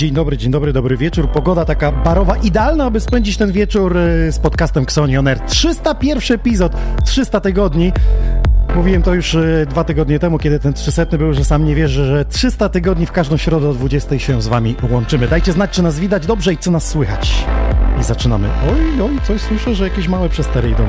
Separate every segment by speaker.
Speaker 1: Dzień dobry, dzień dobry, dobry wieczór. Pogoda taka barowa, idealna, aby spędzić ten wieczór y, z podcastem Xonioner. 301 epizod, 300 tygodni. Mówiłem to już y, dwa tygodnie temu, kiedy ten 300 był, że sam nie wierzę, że 300 tygodni w każdą środę o 20 się z wami łączymy. Dajcie znać, czy nas widać dobrze i co nas słychać. I zaczynamy. Oj, oj, coś słyszę, że jakieś małe przestery idą.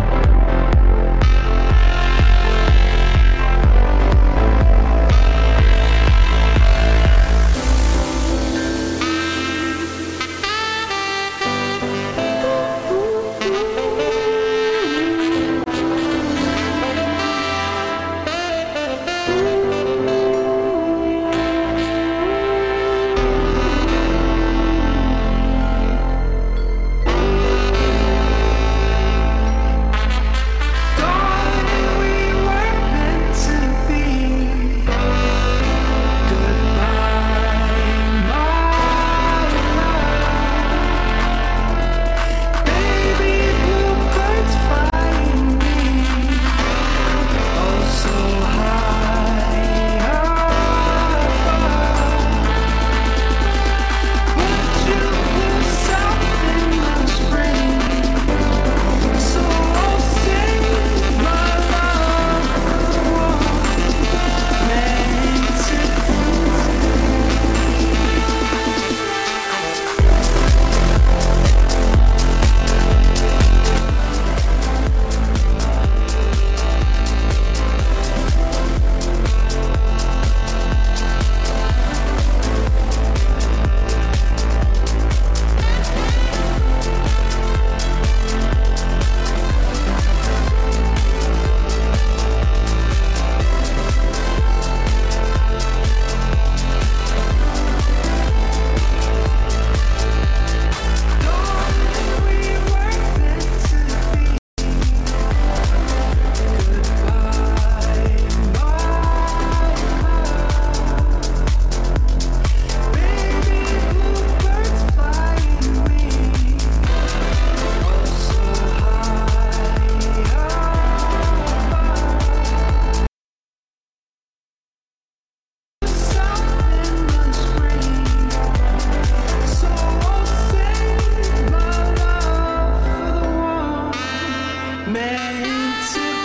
Speaker 1: meant to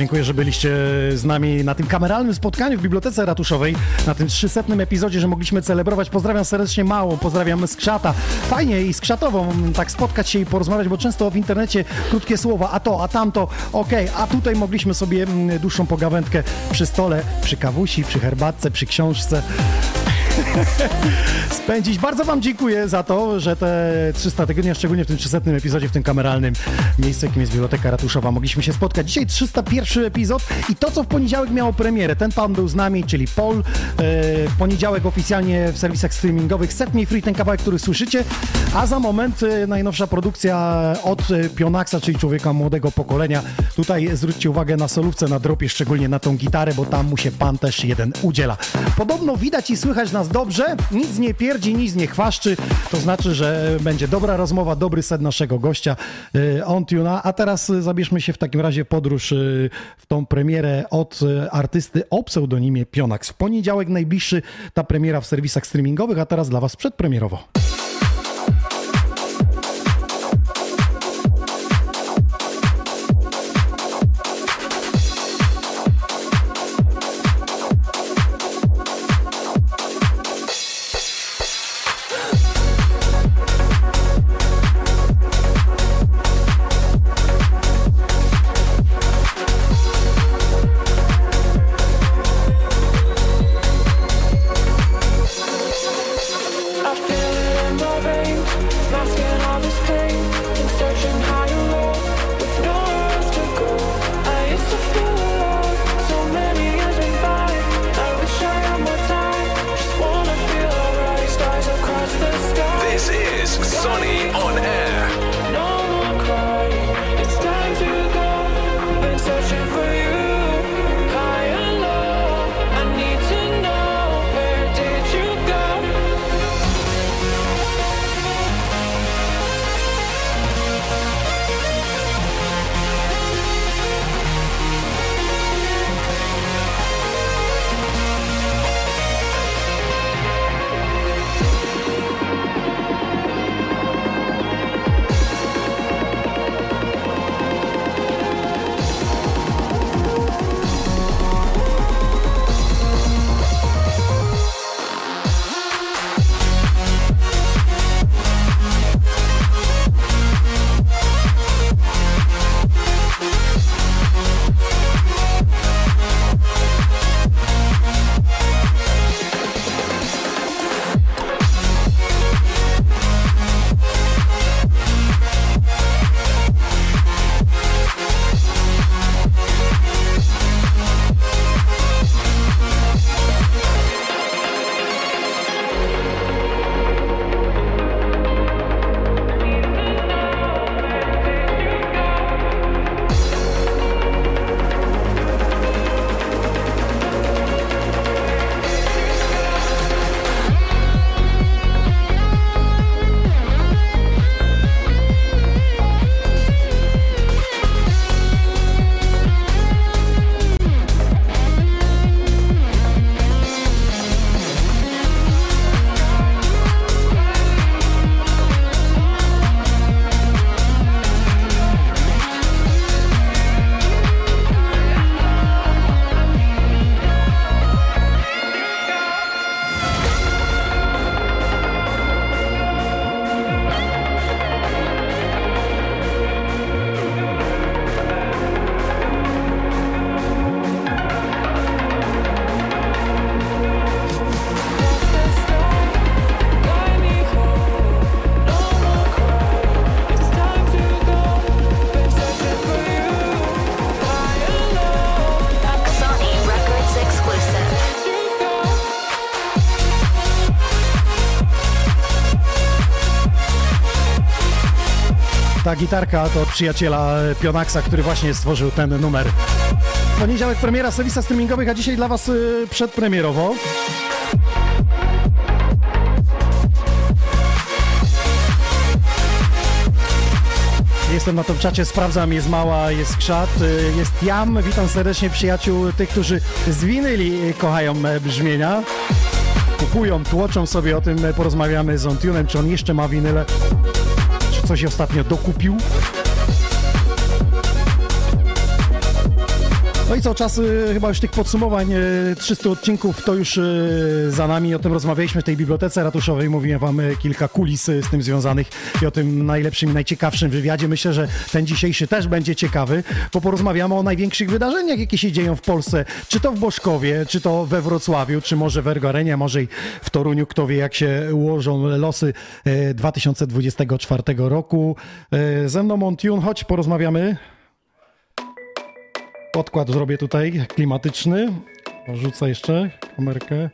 Speaker 1: dziękuję, że byliście z nami na tym kameralnym spotkaniu w Bibliotece Ratuszowej, na tym 300 epizodzie, że mogliśmy celebrować. Pozdrawiam serdecznie Małą, pozdrawiam Skrzata. Fajnie i Skrzatową tak spotkać się i porozmawiać, bo często w internecie krótkie słowa, a to, a tamto, okej, okay, a tutaj mogliśmy sobie mm, dłuższą pogawędkę przy stole, przy kawusi, przy herbatce, przy książce. spędzić. Bardzo Wam dziękuję za to, że te 300 tygodni, szczególnie w tym 300 epizodzie, w tym kameralnym miejscu, jakim jest Biblioteka Ratuszowa, mogliśmy się spotkać. Dzisiaj 301 epizod i to, co w poniedziałek miało premierę. Ten pan był z nami, czyli Paul. E, w poniedziałek oficjalnie w serwisach streamingowych Set Me Free, ten kawałek, który słyszycie, a za moment e, najnowsza produkcja od Pionaxa, czyli człowieka młodego pokolenia. Tutaj zwróćcie uwagę na solówce, na dropie, szczególnie na tą gitarę, bo tam mu się pan też jeden udziela. Podobno widać i słychać nas dobrze, nic nie pierdzi, nic nie chwaszczy, to znaczy, że będzie dobra rozmowa, dobry set naszego gościa y, on tuna. A teraz zabierzmy się w takim razie podróż y, w tą premierę od y, artysty o pseudonimie Pionax. W poniedziałek najbliższy ta premiera w serwisach streamingowych, a teraz dla Was przedpremierowo. Gitarka to od przyjaciela Pionaxa, który właśnie stworzył ten numer. Poniedziałek premiera serwisa streamingowych, a dzisiaj dla Was y, przedpremierowo. Jestem na tym czacie, sprawdzam, jest mała, jest krzat, y, jest jam. Witam serdecznie przyjaciół, tych, którzy z winyli kochają e, brzmienia. Kupują, tłoczą sobie o tym, porozmawiamy z Ontunem, czy on jeszcze ma winyle coś ostatnio dokupił. No i co, czas y, chyba już tych podsumowań, y, 300 odcinków to już y, za nami. O tym rozmawialiśmy w tej bibliotece ratuszowej. Mówiłem wam y, kilka kulis y, z tym związanych i o tym najlepszym i najciekawszym wywiadzie. Myślę, że ten dzisiejszy też będzie ciekawy, bo porozmawiamy o największych wydarzeniach, jakie się dzieją w Polsce. Czy to w Boszkowie, czy to we Wrocławiu, czy może w Ergarenie, może i w Toruniu. Kto wie, jak się ułożą losy y, 2024 roku. Y, Ze mną Montiun, chodź, porozmawiamy. Podkład zrobię tutaj klimatyczny. Rzucę jeszcze kamerkę.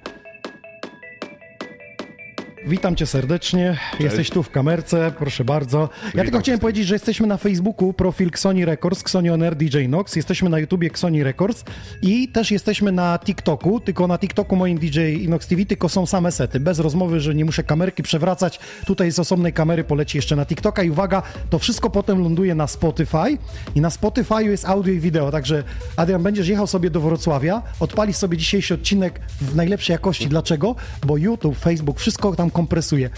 Speaker 1: Witam cię serdecznie. Jesteś tu w kamerce, proszę bardzo. Ja tylko chciałem powiedzieć, że jesteśmy na Facebooku, profil Xoni Records, Xoni On Air DJ Nox, jesteśmy na YouTubie Xoni Records i też jesteśmy na TikToku, tylko na TikToku moim DJ Inox TV, tylko są same sety, bez rozmowy, że nie muszę kamerki przewracać. Tutaj z osobnej kamery poleci jeszcze na TikToka i uwaga, to wszystko potem ląduje na Spotify i na Spotify jest audio i wideo, także Adrian, będziesz jechał sobie do Wrocławia, odpalisz sobie dzisiejszy odcinek w najlepszej jakości. Dlaczego? Bo YouTube, Facebook, wszystko tam kompresuje,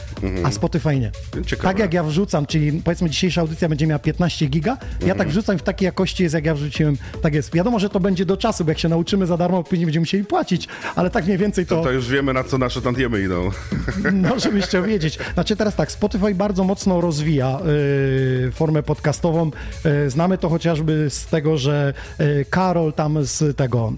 Speaker 1: a Spotify nie.
Speaker 2: Ciekawe.
Speaker 1: Tak jak ja wrzucam, czyli powiedzmy dzisiejsza audycja będzie miała 15 giga, ja tak wrzucam w takiej jakości jest, jak ja wrzuciłem, tak jest. Wiadomo, że to będzie do czasu, bo jak się nauczymy za darmo, później będziemy musieli płacić, ale tak mniej więcej to...
Speaker 2: To już wiemy, na co nasze tantiemy idą.
Speaker 1: No, żebyś chciał wiedzieć. Znaczy teraz tak, Spotify bardzo mocno rozwija y, formę podcastową. Y, znamy to chociażby z tego, że y, Karol tam z tego...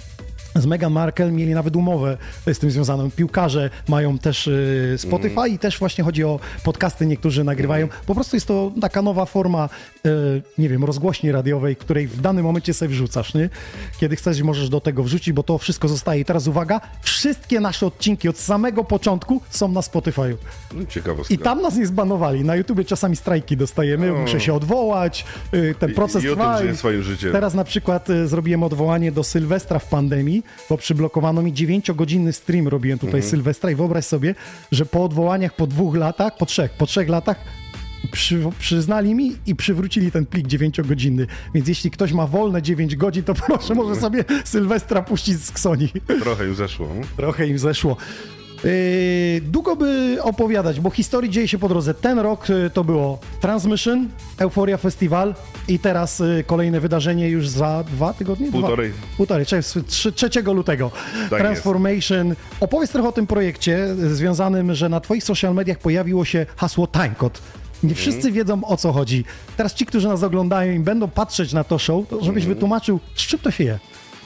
Speaker 1: Z Meghan Markle mieli nawet umowę z tym związaną. Piłkarze mają też y, Spotify i też właśnie chodzi o podcasty, niektórzy nagrywają. Po prostu jest to taka nowa forma, y, nie wiem, rozgłośni radiowej, której w danym momencie sobie wrzucasz, nie? Kiedy chcesz, możesz do tego wrzucić, bo to wszystko zostaje. I teraz uwaga, wszystkie nasze odcinki od samego początku są na Spotify'u.
Speaker 2: No, Ciekawostka.
Speaker 1: I tam nas nie zbanowali. Na YouTubie czasami strajki dostajemy, muszę się odwołać, y, ten proces
Speaker 2: YouTube
Speaker 1: trwa.
Speaker 2: żyje swoim życiem.
Speaker 1: Teraz na przykład zrobiłem odwołanie do Sylwestra w pandemii, bo przyblokowano mi 9-godzinny stream robiłem tutaj
Speaker 2: Mhm.
Speaker 1: Sylwestra i wyobraź sobie, że po odwołaniach po dwóch latach, po trzech, po trzech latach przy, przyznali mi i przywrócili ten plik 9-godzinny. Więc jeśli ktoś ma wolne 9 godzin, to proszę, może sobie Sylwestra puścić z Ksoni.
Speaker 2: Trochę im zeszło.
Speaker 1: Trochę im zeszło. Yy, długo by opowiadać, bo historii dzieje się po drodze. Ten rok yy, to było Transmission, Euphoria Festival i teraz yy, kolejne wydarzenie już za dwa tygodnie?
Speaker 2: Półtorej.
Speaker 1: Dwa, półtorej, cze- trzy- 3 lutego.
Speaker 2: Tak
Speaker 1: Transformation. Opowiedz trochę o tym projekcie związanym, że na twoich social mediach pojawiło się hasło timecode. Nie wszyscy wiedzą o co chodzi. Teraz ci, którzy nas oglądają i będą patrzeć na to show, to żebyś wytłumaczył, z czym to się je.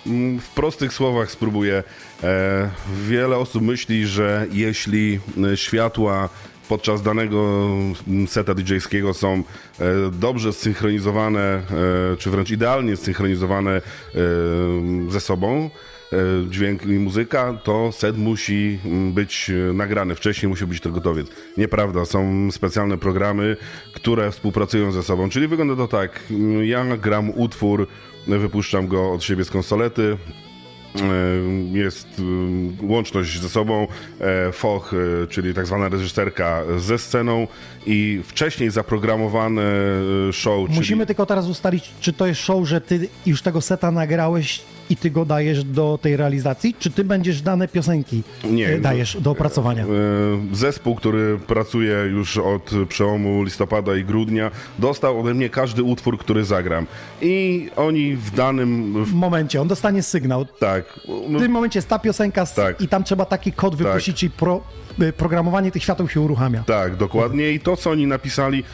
Speaker 2: Mm, W prostych słowach spróbuję. E, wiele osób myśli, że jeśli e, światła podczas danego mm, seta DJ-skiego są e, dobrze zsynchronizowane, e, czy wręcz idealnie zsynchronizowane e, ze sobą, dźwięk i muzyka, to set musi mm, być e, nagrany. Wcześniej musi być to gotowiec. Nieprawda, są specjalne programy, które współpracują ze sobą. Czyli wygląda to tak, mm, ja gram utwór, wypuszczam go od siebie z konsolety, E, jest e, łączność ze sobą, e, foch, e, czyli tak zwana reżyserka ze sceną i wcześniej zaprogramowane e, show, czyli
Speaker 1: Musimy tylko teraz ustalić, czy to jest show, że ty już tego seta nagrałeś i ty go dajesz do tej realizacji, czy ty będziesz dane piosenki
Speaker 2: Nie,
Speaker 1: e, dajesz do opracowania?
Speaker 2: E, Zespół, który pracuje już od przełomu listopada i grudnia, dostał ode mnie każdy utwór, który zagram. I oni w danym. W,
Speaker 1: momencie, on dostanie sygnał.
Speaker 2: tak.
Speaker 1: W tym momencie jest ta piosenka
Speaker 2: Tak.
Speaker 1: i tam trzeba taki kod wypuścić i pro, y, programowanie tych świateł się uruchamia.
Speaker 2: Tak, dokładnie. I to, co oni napisali,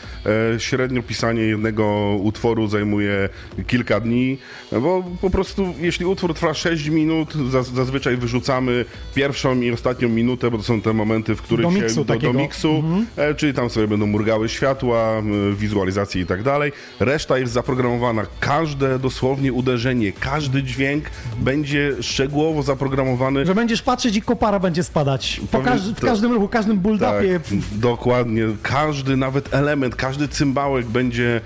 Speaker 2: e, średnio pisanie jednego utworu zajmuje kilka dni, bo po prostu jeśli utwór trwa 6 minut, zaz- zazwyczaj wyrzucamy pierwszą i ostatnią minutę, bo to są te momenty, w których
Speaker 1: Do
Speaker 2: się
Speaker 1: miksu
Speaker 2: do, do miksu, e, czyli tam sobie będą murgały światła, wizualizacje i tak dalej. Reszta jest zaprogramowana. Każde dosłownie uderzenie, każdy dźwięk będzie szczegółowo zaprogramowany.
Speaker 1: Że będziesz patrzeć i kopara będzie spadać. Po każdy, w każdym ruchu, każdym build-upie.
Speaker 2: Tak, dokładnie. Każdy, nawet element, każdy cymbałek będzie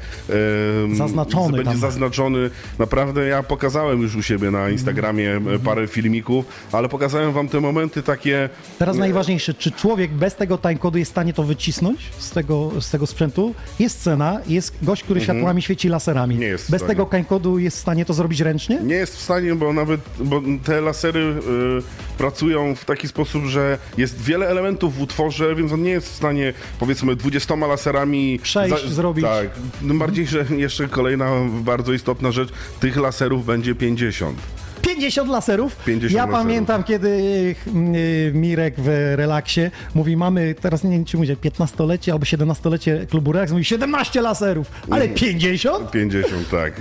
Speaker 2: em,
Speaker 1: Zaznaczony
Speaker 2: Będzie
Speaker 1: tam.
Speaker 2: zaznaczony. Naprawdę ja pokazałem już u siebie na Instagramie
Speaker 1: Mhm.
Speaker 2: e, parę filmików, ale pokazałem wam te momenty takie.
Speaker 1: Teraz najważniejsze, czy człowiek bez tego timecodu jest w stanie to wycisnąć z tego, z tego sprzętu? Jest scena, jest gość, który światłami świeci laserami.
Speaker 2: Mhm. Nie jest
Speaker 1: bez tego timecodu jest w stanie to zrobić ręcznie?
Speaker 2: Nie jest w stanie, bo nawet bo te lasery y, pracują w taki sposób, że jest wiele elementów w utworze, więc on nie jest w stanie powiedzmy 20 laserami
Speaker 1: Przejść, zrobić.
Speaker 2: Tak. Bardziej, że jeszcze kolejna bardzo istotna rzecz, tych laserów będzie 50. 50.
Speaker 1: 50 laserów.
Speaker 2: 50
Speaker 1: ja
Speaker 2: laserów.
Speaker 1: pamiętam, kiedy y, Mirek w relaksie mówi, mamy teraz nie wiem, czy mówię, 15-lecie albo 17-lecie klubu Relax, mówi 17 laserów, ale 50?
Speaker 2: 50, tak.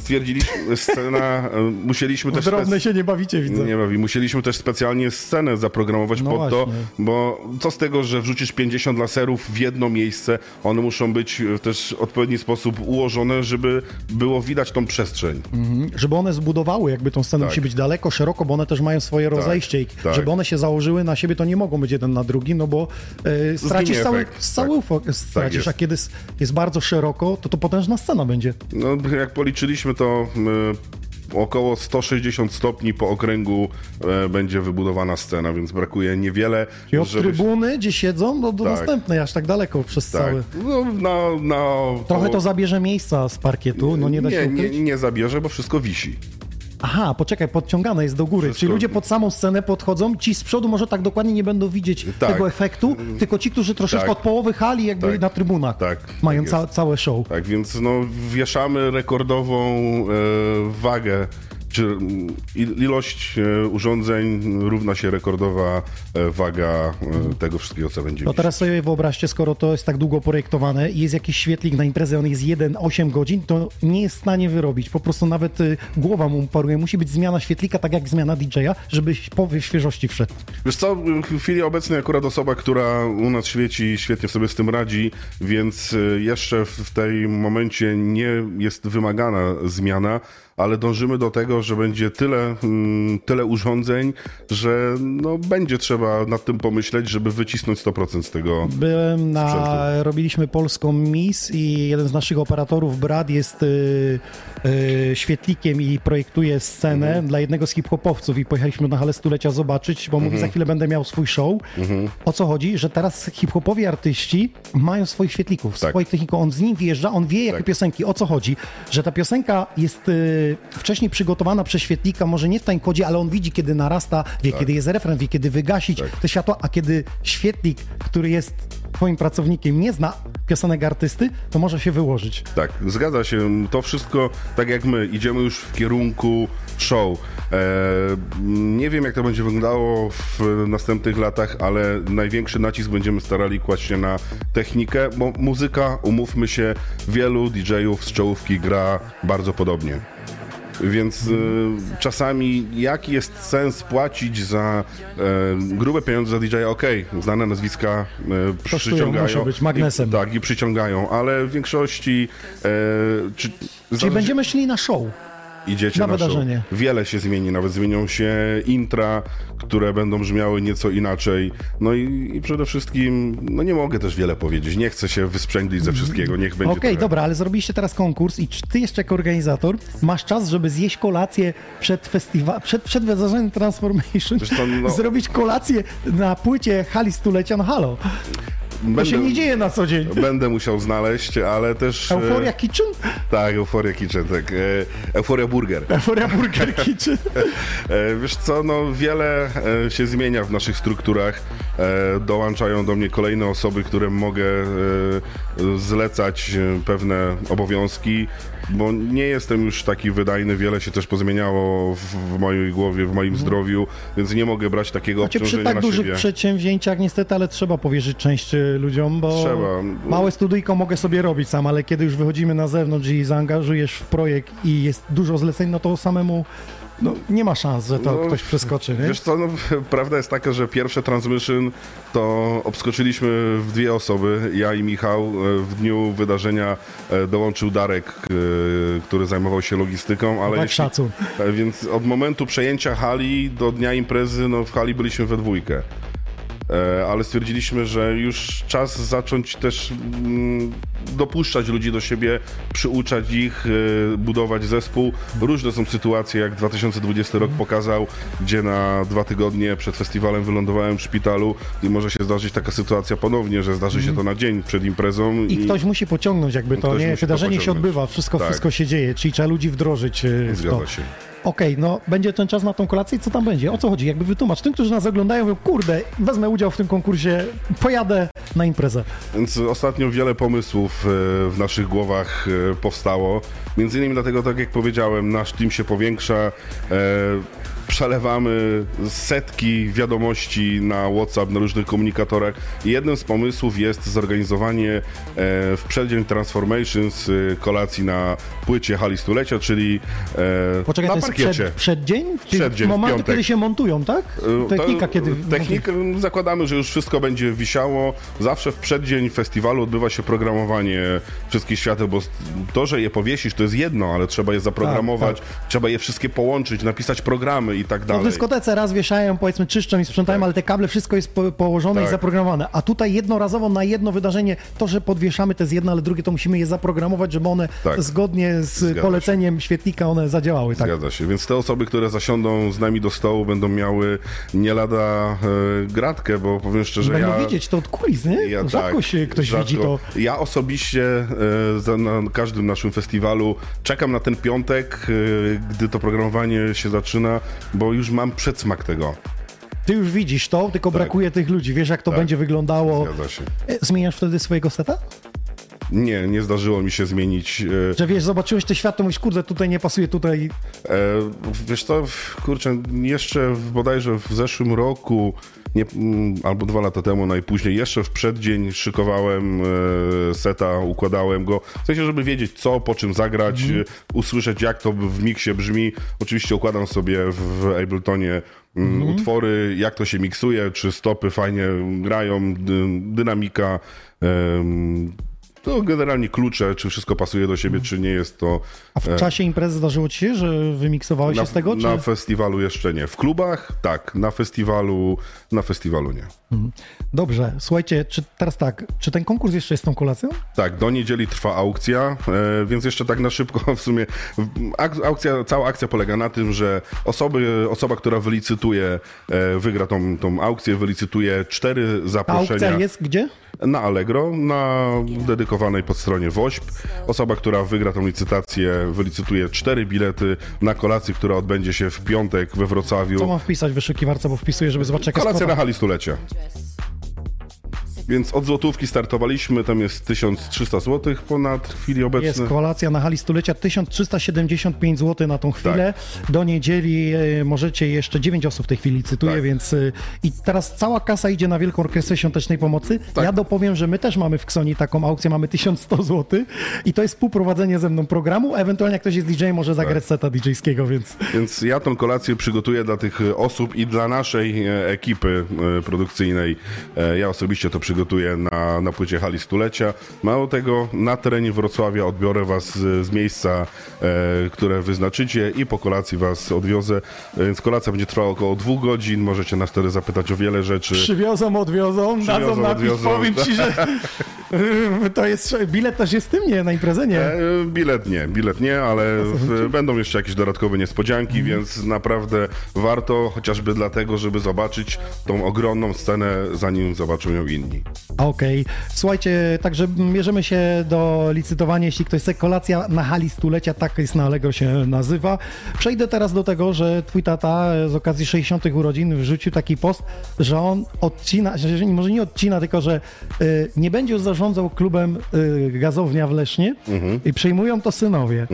Speaker 2: Stwierdziliśmy, scena, y, musieliśmy też...
Speaker 1: drobne się nie bawicie, widzę.
Speaker 2: Nie bawi. Musieliśmy też specjalnie scenę zaprogramować
Speaker 1: No
Speaker 2: pod to,
Speaker 1: właśnie.
Speaker 2: bo co z tego, że wrzucisz 50 laserów w jedno miejsce, one muszą być w też w odpowiedni sposób ułożone, żeby było widać tą przestrzeń.
Speaker 1: Żeby one zbudowały, jakby tą scenę
Speaker 2: Tak.
Speaker 1: musi być daleko, szeroko, bo one też mają swoje rozejście i
Speaker 2: tak.
Speaker 1: żeby one się założyły na siebie, to nie mogą być jeden na drugi, no bo e, stracisz cały,
Speaker 2: efekt.
Speaker 1: cały
Speaker 2: Tak.
Speaker 1: stracisz, a kiedy jest bardzo szeroko, to to potężna scena będzie.
Speaker 2: No, jak policzyliśmy, to y, około 160 stopni po okręgu e, będzie wybudowana scena, więc brakuje niewiele.
Speaker 1: I od
Speaker 2: żeby się-
Speaker 1: trybuny, gdzie siedzą, do, do
Speaker 2: Tak.
Speaker 1: następnej, aż tak daleko przez
Speaker 2: Tak.
Speaker 1: cały.
Speaker 2: No, na, na,
Speaker 1: Trochę to zabierze miejsca z parkietu, no nie da się
Speaker 2: nie, nie, nie zabierze, bo wszystko wisi.
Speaker 1: Aha, poczekaj, podciągane jest do góry.
Speaker 2: Wszystko-
Speaker 1: Czyli ludzie pod samą scenę podchodzą, ci z przodu może tak dokładnie nie będą widzieć
Speaker 2: Tak.
Speaker 1: tego efektu, tylko ci, którzy troszeczkę
Speaker 2: Tak.
Speaker 1: od połowy hali jakby
Speaker 2: Tak.
Speaker 1: na trybunach
Speaker 2: Tak,
Speaker 1: mają
Speaker 2: tak
Speaker 1: ca- całe show.
Speaker 2: Tak, więc no, wieszamy rekordową e, wagę, czy mm, il- ilość e, urządzeń równa się rekordowa e, waga e, tego wszystkiego, co będzie wisieć.
Speaker 1: teraz sobie wyobraźcie, skoro to jest tak długo projektowane i jest jakiś świetlik na imprezę, on jest 1-8 godzin, to nie jest w stanie wyrobić. Po prostu nawet y, głowa mu paruje. Musi być zmiana świetlika, tak jak zmiana DJ-a, żeby powiew świeżości wszedł.
Speaker 2: Wiesz co, w chwili obecnej akurat osoba, która u nas świeci, świetnie sobie z tym radzi, więc y, jeszcze w w tej momencie nie jest wymagana zmiana, ale dążymy do tego, że będzie tyle, mm, tyle urządzeń, że no, będzie trzeba nad tym pomyśleć, żeby wycisnąć 100% z tego.
Speaker 1: Byłem na,
Speaker 2: Sprzętu.
Speaker 1: robiliśmy polską Miss i jeden z naszych operatorów, Brad, jest y, y, świetlikiem i projektuje scenę
Speaker 2: Mhm.
Speaker 1: dla jednego z hip-hopowców i pojechaliśmy na halę stulecia zobaczyć, bo
Speaker 2: Mhm.
Speaker 1: mówi, za chwilę będę miał swój show. O co chodzi? Że teraz hip-hopowi artyści mają swoich świetlików,
Speaker 2: Tak.
Speaker 1: swoich techników, on z nim wjeżdża, on wie jakie
Speaker 2: Tak.
Speaker 1: piosenki, o co chodzi, że ta piosenka jest y, wcześniej przygotowana przez świetlika, może nie w timecodzie, ale on widzi, kiedy narasta, wie, kiedy jest refren, wie, kiedy wygasić
Speaker 2: Tak.
Speaker 1: te światła, a kiedy świetlik, który jest twoim pracownikiem, nie zna piosenek artysty, to może się wyłożyć.
Speaker 2: Tak, zgadza się. To wszystko, tak jak my, idziemy już w kierunku show. E, nie wiem, jak to będzie wyglądało w następnych latach, ale największy nacisk będziemy starali kłaść się na technikę, bo muzyka, umówmy się, wielu DJ-ów z czołówki gra bardzo podobnie. Więc y, czasami jaki jest sens płacić za e, grube pieniądze za DJ? Okej, znane nazwiska e, przyciągają.
Speaker 1: być magnesem.
Speaker 2: I, tak, i przyciągają, ale w większości e, czy,
Speaker 1: Czyli będziemy szli na show.
Speaker 2: Idziecie
Speaker 1: na
Speaker 2: na, show.
Speaker 1: wydarzenie.
Speaker 2: Wiele się zmieni, nawet zmienią się intra, które będą brzmiały nieco inaczej. No i, i przede wszystkim, no nie mogę też wiele powiedzieć. Nie chcę się wysprzęglić ze wszystkiego, niech będzie
Speaker 1: Okej,
Speaker 2: trochę-
Speaker 1: dobra, ale zrobiliście teraz konkurs i czy ty jeszcze jako organizator masz czas, żeby zjeść kolację przed festiwalem, przed, przed wydarzeniem Transformation,
Speaker 2: co, no-
Speaker 1: zrobić kolację na płycie hali stulecia, no halo, to
Speaker 2: Będę,
Speaker 1: się nie dzieje na co dzień.
Speaker 2: będę musiał znaleźć, ale też... e,
Speaker 1: Euforia Kitchen?
Speaker 2: Tak, Euforia Kitchen, tak. E, Euforia Burger.
Speaker 1: Euforia Burger Kitchen.
Speaker 2: E, Wiesz co, no wiele e, się zmienia w naszych strukturach. E, Dołączają do mnie kolejne osoby, którym mogę e, zlecać e, pewne obowiązki, bo nie jestem już taki wydajny, wiele się też pozmieniało w, w mojej głowie, w moim zdrowiu, więc nie mogę brać takiego
Speaker 1: Znaczy przy
Speaker 2: obciążenia
Speaker 1: tak
Speaker 2: na
Speaker 1: dużych
Speaker 2: siebie.
Speaker 1: przedsięwzięciach niestety, ale trzeba powierzyć część y, ludziom, bo
Speaker 2: Trzeba.
Speaker 1: małe studyjko mogę sobie robić sam, ale kiedy już wychodzimy na zewnątrz i zaangażujesz w projekt i jest dużo zleceń, no to samemu no, nie ma szans, że to
Speaker 2: No,
Speaker 1: ktoś przeskoczy, nie?
Speaker 2: Wiesz co, no, prawda jest taka, że pierwsze transmission to obskoczyliśmy w dwie osoby, ja i Michał. E, W dniu wydarzenia e, dołączył Darek, e, który zajmował się logistyką, ale
Speaker 1: tak,
Speaker 2: jeśli,
Speaker 1: szacun.
Speaker 2: więc od momentu przejęcia hali do dnia imprezy, no w hali byliśmy we dwójkę. E, Ale stwierdziliśmy, że już czas zacząć też mm, dopuszczać ludzi do siebie, przyuczać ich, e, budować zespół. Różne są sytuacje, jak 2020 rok pokazał, gdzie na dwa tygodnie przed festiwalem wylądowałem w szpitalu i może się zdarzyć taka sytuacja ponownie, że zdarzy się to na dzień przed imprezą.
Speaker 1: I ktoś musi pociągnąć jakby to, nie?
Speaker 2: to
Speaker 1: Wydarzenie się odbywa, wszystko,
Speaker 2: Tak.
Speaker 1: wszystko się dzieje, czyli trzeba ludzi wdrożyć y, w to.
Speaker 2: Zgadza się.
Speaker 1: Okej, no będzie ten czas na tą kolację i co tam będzie? O co chodzi? Jakby wytłumacz. Tym, którzy nas oglądają, mówią, kurde, wezmę udział w tym konkursie, pojadę na imprezę.
Speaker 2: Więc ostatnio wiele pomysłów e, w naszych głowach e, powstało. Między innymi dlatego, tak jak powiedziałem, nasz team się powiększa. Przelewamy setki wiadomości na WhatsApp, na różnych komunikatorach. Jednym z pomysłów jest zorganizowanie e, w przeddzień Transformations e, kolacji na płycie hali stulecia, czyli e,
Speaker 1: Poczekaj,
Speaker 2: na parkiecie.
Speaker 1: przed, przeddzień? Czyli
Speaker 2: Przeddzień, w
Speaker 1: Moment,
Speaker 2: piątek.
Speaker 1: kiedy się montują, tak? Technika,
Speaker 2: to-
Speaker 1: kiedy...
Speaker 2: Technika, zakładamy, że już wszystko będzie wisiało. Zawsze w przeddzień festiwalu odbywa się programowanie wszystkich świateł, bo to, że je powiesisz, to jest jedno, ale trzeba je zaprogramować, trzeba je wszystkie połączyć, napisać programy i tak
Speaker 1: No w
Speaker 2: dalej.
Speaker 1: dyskotece raz wieszają, powiedzmy czyszczą i sprzątają, ale te kable, wszystko jest po, położone i
Speaker 2: Tak.
Speaker 1: zaprogramowane. A tutaj jednorazowo na jedno wydarzenie, to, że podwieszamy to jest jedno, ale drugie, to musimy je zaprogramować, żeby one
Speaker 2: Tak.
Speaker 1: zgodnie z
Speaker 2: Zgadza
Speaker 1: poleceniem świetnika one zadziałały. Tak.
Speaker 2: Zgadza się, więc te osoby, które zasiądą z nami do stołu, będą miały nie lada e, gratkę, bo powiem szczerze,
Speaker 1: Będą
Speaker 2: ja...
Speaker 1: widzieć to od kulis, nie?
Speaker 2: Ja
Speaker 1: Rzadko
Speaker 2: tak,
Speaker 1: się ktoś
Speaker 2: rzadko.
Speaker 1: widzi to.
Speaker 2: Ja osobiście e, za, na każdym naszym festiwalu czekam na ten piątek, e, gdy to programowanie się zaczyna, bo już mam przedsmak tego.
Speaker 1: Ty już widzisz to, tylko brakuje tych ludzi. Wiesz, jak to
Speaker 2: Tak.
Speaker 1: będzie wyglądało.
Speaker 2: Zgadza się.
Speaker 1: E, Zmieniasz wtedy swojego seta?
Speaker 2: Nie, nie zdarzyło mi się zmienić. e,
Speaker 1: Że wiesz, zobaczyłeś te światło, mówisz, kurde, tutaj nie pasuje, tutaj...
Speaker 2: E, wiesz co, kurczę, jeszcze bodajże w zeszłym roku, nie, mm, albo dwa lata temu najpóźniej, jeszcze w przeddzień szykowałem e, seta, układałem go, w sensie, żeby wiedzieć co, po czym zagrać, e, usłyszeć jak to w miksie brzmi. Oczywiście układam sobie w Abletonie mm, utwory, jak to się miksuje, czy stopy fajnie grają, dy, dynamika, to generalnie klucze, czy wszystko pasuje do siebie, czy nie jest to
Speaker 1: A w czasie imprezy zdarzyło ci się, że wymiksowałeś się z tego? Czy...
Speaker 2: na festiwalu jeszcze nie. W klubach tak, na festiwalu, na festiwalu nie.
Speaker 1: Dobrze, słuchajcie, czy teraz tak, czy ten konkurs jeszcze jest tą kolacją?
Speaker 2: Tak, do niedzieli trwa aukcja, e, więc jeszcze tak na szybko w sumie aukcja, cała akcja polega na tym, że osoby, osoba, która wylicytuje, e, wygra tą, tą aukcję, wylicytuje cztery zaproszenia.
Speaker 1: aukcja jest gdzie?
Speaker 2: na Allegro, na dedykowanej pod stronie WOŚP. Osoba, która wygra tą licytację, wylicytuje cztery bilety na kolację, która odbędzie się w piątek we Wrocławiu.
Speaker 1: Co mam wpisać w wyszukiwarce, bo wpisuję, żeby zobaczyć jaka
Speaker 2: Kolacja na hali stulecia. Więc od złotówki startowaliśmy, tam jest 1300 zł ponad w chwili
Speaker 1: Jest
Speaker 2: obecnej.
Speaker 1: kolacja na hali stulecia 1375 zł na tą chwilę.
Speaker 2: Tak.
Speaker 1: Do niedzieli e, możecie jeszcze 9 osób w tej chwili cytuję,
Speaker 2: Tak.
Speaker 1: więc e, i teraz cała kasa idzie na Wielką Orkiestrę Świątecznej Pomocy.
Speaker 2: Tak.
Speaker 1: Ja dopowiem, że my też mamy w Ksoni taką aukcję, mamy 1100 zł i to jest współprowadzenie ze mną programu, ewentualnie jak ktoś jest DJ może zagrać
Speaker 2: Tak.
Speaker 1: seta DJ-skiego, więc
Speaker 2: Więc ja tą kolację przygotuję dla tych osób i dla naszej e, ekipy produkcyjnej. Ja osobiście to przygotuję na, na płycie hali stulecia. Mało tego, na terenie Wrocławia odbiorę was z, z miejsca, e, które wyznaczycie i po kolacji was odwiozę. Więc kolacja będzie trwała około dwóch godzin. Możecie nas wtedy zapytać o wiele rzeczy.
Speaker 1: przywiozą, odwiozą, dadzą
Speaker 2: Przywiozą,
Speaker 1: napis,
Speaker 2: odwiozą,
Speaker 1: powiem ci, że to jest, bilet też jest w tym, nie, na imprezę, nie?
Speaker 2: E, Bilet nie, bilet nie, ale w, będą jeszcze jakieś dodatkowe niespodzianki, więc naprawdę warto, chociażby dlatego, żeby zobaczyć tą ogromną scenę, zanim zobaczą ją inni.
Speaker 1: Okej. Słuchajcie, także mierzymy się do licytowania, jeśli ktoś chce. Kolacja na hali stulecia, tak jest na Allegro się nazywa. Przejdę teraz do tego, że twój tata z okazji 60. urodzin wrzucił taki post, że on odcina, że może nie odcina, tylko że y, nie będzie już zarządzał klubem y, gazownia w Lesznie i przejmują to synowie.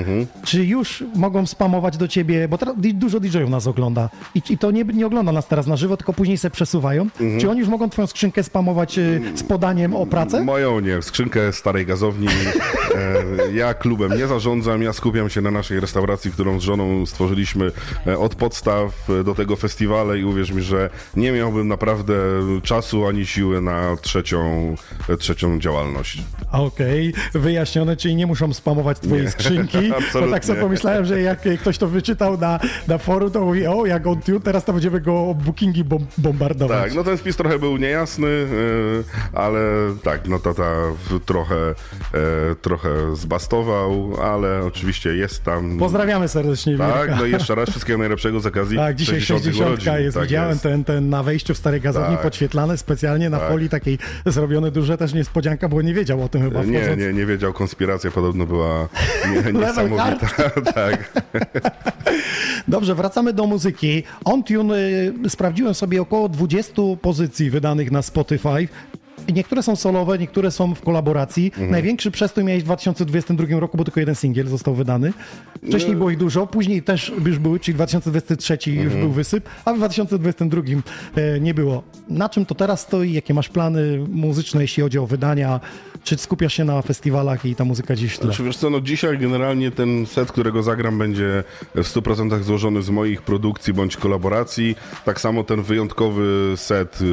Speaker 1: Czy już mogą spamować do ciebie, bo teraz dużo DJ-ów nas ogląda i, i to nie, nie ogląda nas teraz na żywo, tylko później se przesuwają. Czy oni już mogą twoją skrzynkę spamować y, z podaniem o pracę?
Speaker 2: Moją nie, skrzynkę starej gazowni. E, ja klubem nie zarządzam, ja skupiam się na naszej restauracji, którą z żoną stworzyliśmy e, od podstaw e, do tego festiwale i uwierz mi, że nie miałbym naprawdę czasu ani siły na trzecią, trzecią działalność.
Speaker 1: Okej, wyjaśnione, czyli nie muszą spamować twojej
Speaker 2: Nie,
Speaker 1: skrzynki. Bo tak sobie pomyślałem, że jak ktoś to wyczytał na, na forum, to mówi, o jak on tu, teraz to będziemy go bookingi bom- bombardować.
Speaker 2: Tak, no ten spis trochę był niejasny, ale tak, no tata w- trochę, e, trochę zbastował, ale oczywiście jest tam.
Speaker 1: Pozdrawiamy serdecznie
Speaker 2: Tak,
Speaker 1: Mirka.
Speaker 2: no i jeszcze raz wszystkiego najlepszego z okazji
Speaker 1: Tak, dzisiaj 60
Speaker 2: urodzin.
Speaker 1: jest,
Speaker 2: Tak
Speaker 1: widziałem
Speaker 2: jest.
Speaker 1: Ten, ten na wejściu w starej gazowni
Speaker 2: Tak.
Speaker 1: podświetlany specjalnie na
Speaker 2: Tak.
Speaker 1: folii takiej zrobione duże też niespodzianka bo nie wiedział o tym chyba.
Speaker 2: Nie,
Speaker 1: wchodząc.
Speaker 2: nie, nie wiedział, konspiracja podobno była nie, niesamowita. tak.
Speaker 1: Dobrze, wracamy do muzyki. OnTune y, sprawdziłem sobie około 20 pozycji wydanych na Spotify. Niektóre są solowe, niektóre są w kolaboracji.
Speaker 2: Mhm.
Speaker 1: Największy przestój miałeś w 2022 roku, bo tylko jeden singiel został wydany. Wcześniej
Speaker 2: No.
Speaker 1: było ich dużo, później też już były, czyli 2023 już
Speaker 2: Mhm.
Speaker 1: był wysyp, a w 2022 e, nie było. Na czym to teraz stoi? Jakie masz plany muzyczne, jeśli chodzi o wydania? Czy skupiasz się na festiwalach i ta muzyka gdzieś w tle?
Speaker 2: Znaczy, wiesz co, no dzisiaj generalnie ten set, którego zagram, będzie w 100% złożony z moich produkcji bądź kolaboracji. Tak samo ten wyjątkowy set y,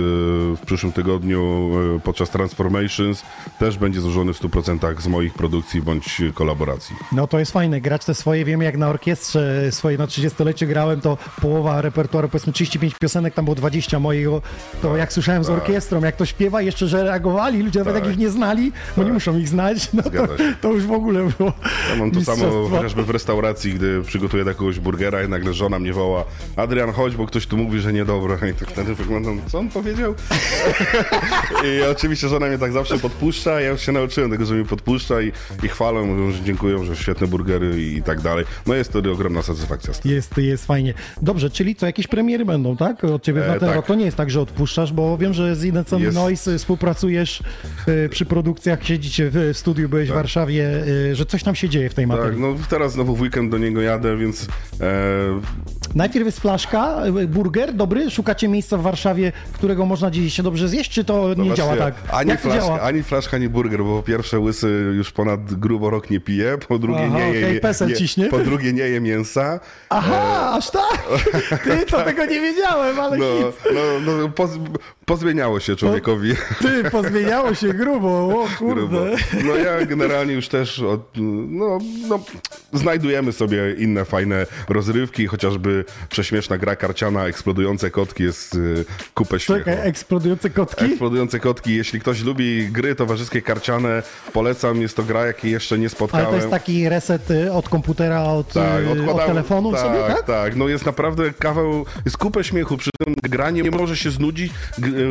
Speaker 2: w przyszłym tygodniu y, podczas Transformations też będzie złożony w 100% z moich produkcji bądź kolaboracji.
Speaker 1: No to jest fajne, grać te swoje, wiem jak na orkiestrze swoje na 30-lecie grałem, to połowa repertuaru, powiedzmy 35 piosenek, tam było 20 mojego, to jak słyszałem z orkiestrą, jak to śpiewa, jeszcze, że reagowali, ludzie nawet
Speaker 2: Tak.
Speaker 1: jak ich nie znali, bo nie muszą ich znać, no to, to już w ogóle było
Speaker 2: Ja mam to samo chociażby w restauracji, gdy przygotuję jakiegoś burgera i nagle żona mnie woła Adrian, chodź, bo ktoś tu mówi, że niedobre. I tak wtedy wyglądam, co on powiedział? I oczywiście żona mnie tak zawsze podpuszcza, ja już się nauczyłem tego, że mnie podpuszcza i, i chwalą, mówią, że dziękują, że świetne burgery i tak dalej. No jest to ogromna satysfakcja.
Speaker 1: Jest, jest fajnie. Dobrze, czyli co, jakieś premiery będą, tak? Od ciebie
Speaker 2: E,
Speaker 1: na ten
Speaker 2: tak.
Speaker 1: rok. To nie jest tak, że odpuszczasz, bo wiem, że z Innocent
Speaker 2: Jest.
Speaker 1: Noise współpracujesz y, przy produkcjach, siedzicie w studiu, byłeś w Warszawie, y, że coś tam się dzieje w tej materii.
Speaker 2: Tak, no teraz znowu w weekend do niego jadę, więc e,
Speaker 1: Najpierw jest flaszka, y, burger, dobry, szukacie miejsca w Warszawie, którego można gdzieś się dobrze zjeść, czy to nie
Speaker 2: Zobaczcie,
Speaker 1: działa tak?
Speaker 2: Ani
Speaker 1: Jak
Speaker 2: flaszka,
Speaker 1: działa?
Speaker 2: ani flaszka, ani burger, bo po pierwsze łysy już ponad grubo rok nie pije, po drugie
Speaker 1: Aha,
Speaker 2: nie je,
Speaker 1: pesel
Speaker 2: nie,
Speaker 1: ciśnie.
Speaker 2: po drugie nie je mięsa.
Speaker 1: Aha, aż tak? Ty, to tego nie wiedziałem, ale
Speaker 2: No, no, no poz, pozmieniało się człowiekowi.
Speaker 1: Ty, pozmieniało się grubo, o
Speaker 2: Grubo.
Speaker 1: kurde.
Speaker 2: No ja generalnie już też od, no, no, znajdujemy sobie inne fajne rozrywki, chociażby prześmieszna gra karciana, eksplodujące kotki jest y, kupę śmiechu.
Speaker 1: Czekaj, eksplodujące kotki?
Speaker 2: Eksplodujące kotki, jeśli ktoś lubi gry towarzyskie karciane, polecam, jest to gra, jakiej jeszcze nie
Speaker 1: Ale
Speaker 2: spotkałem.
Speaker 1: to jest taki reset y, od komputera, od,
Speaker 2: Tak,
Speaker 1: y, od
Speaker 2: odkładam-
Speaker 1: telefonu
Speaker 2: tak,
Speaker 1: sobie, tak?
Speaker 2: Tak, no jest naprawdę kawał, jest kupę śmiechu, przy tym granie nie może się znudzić,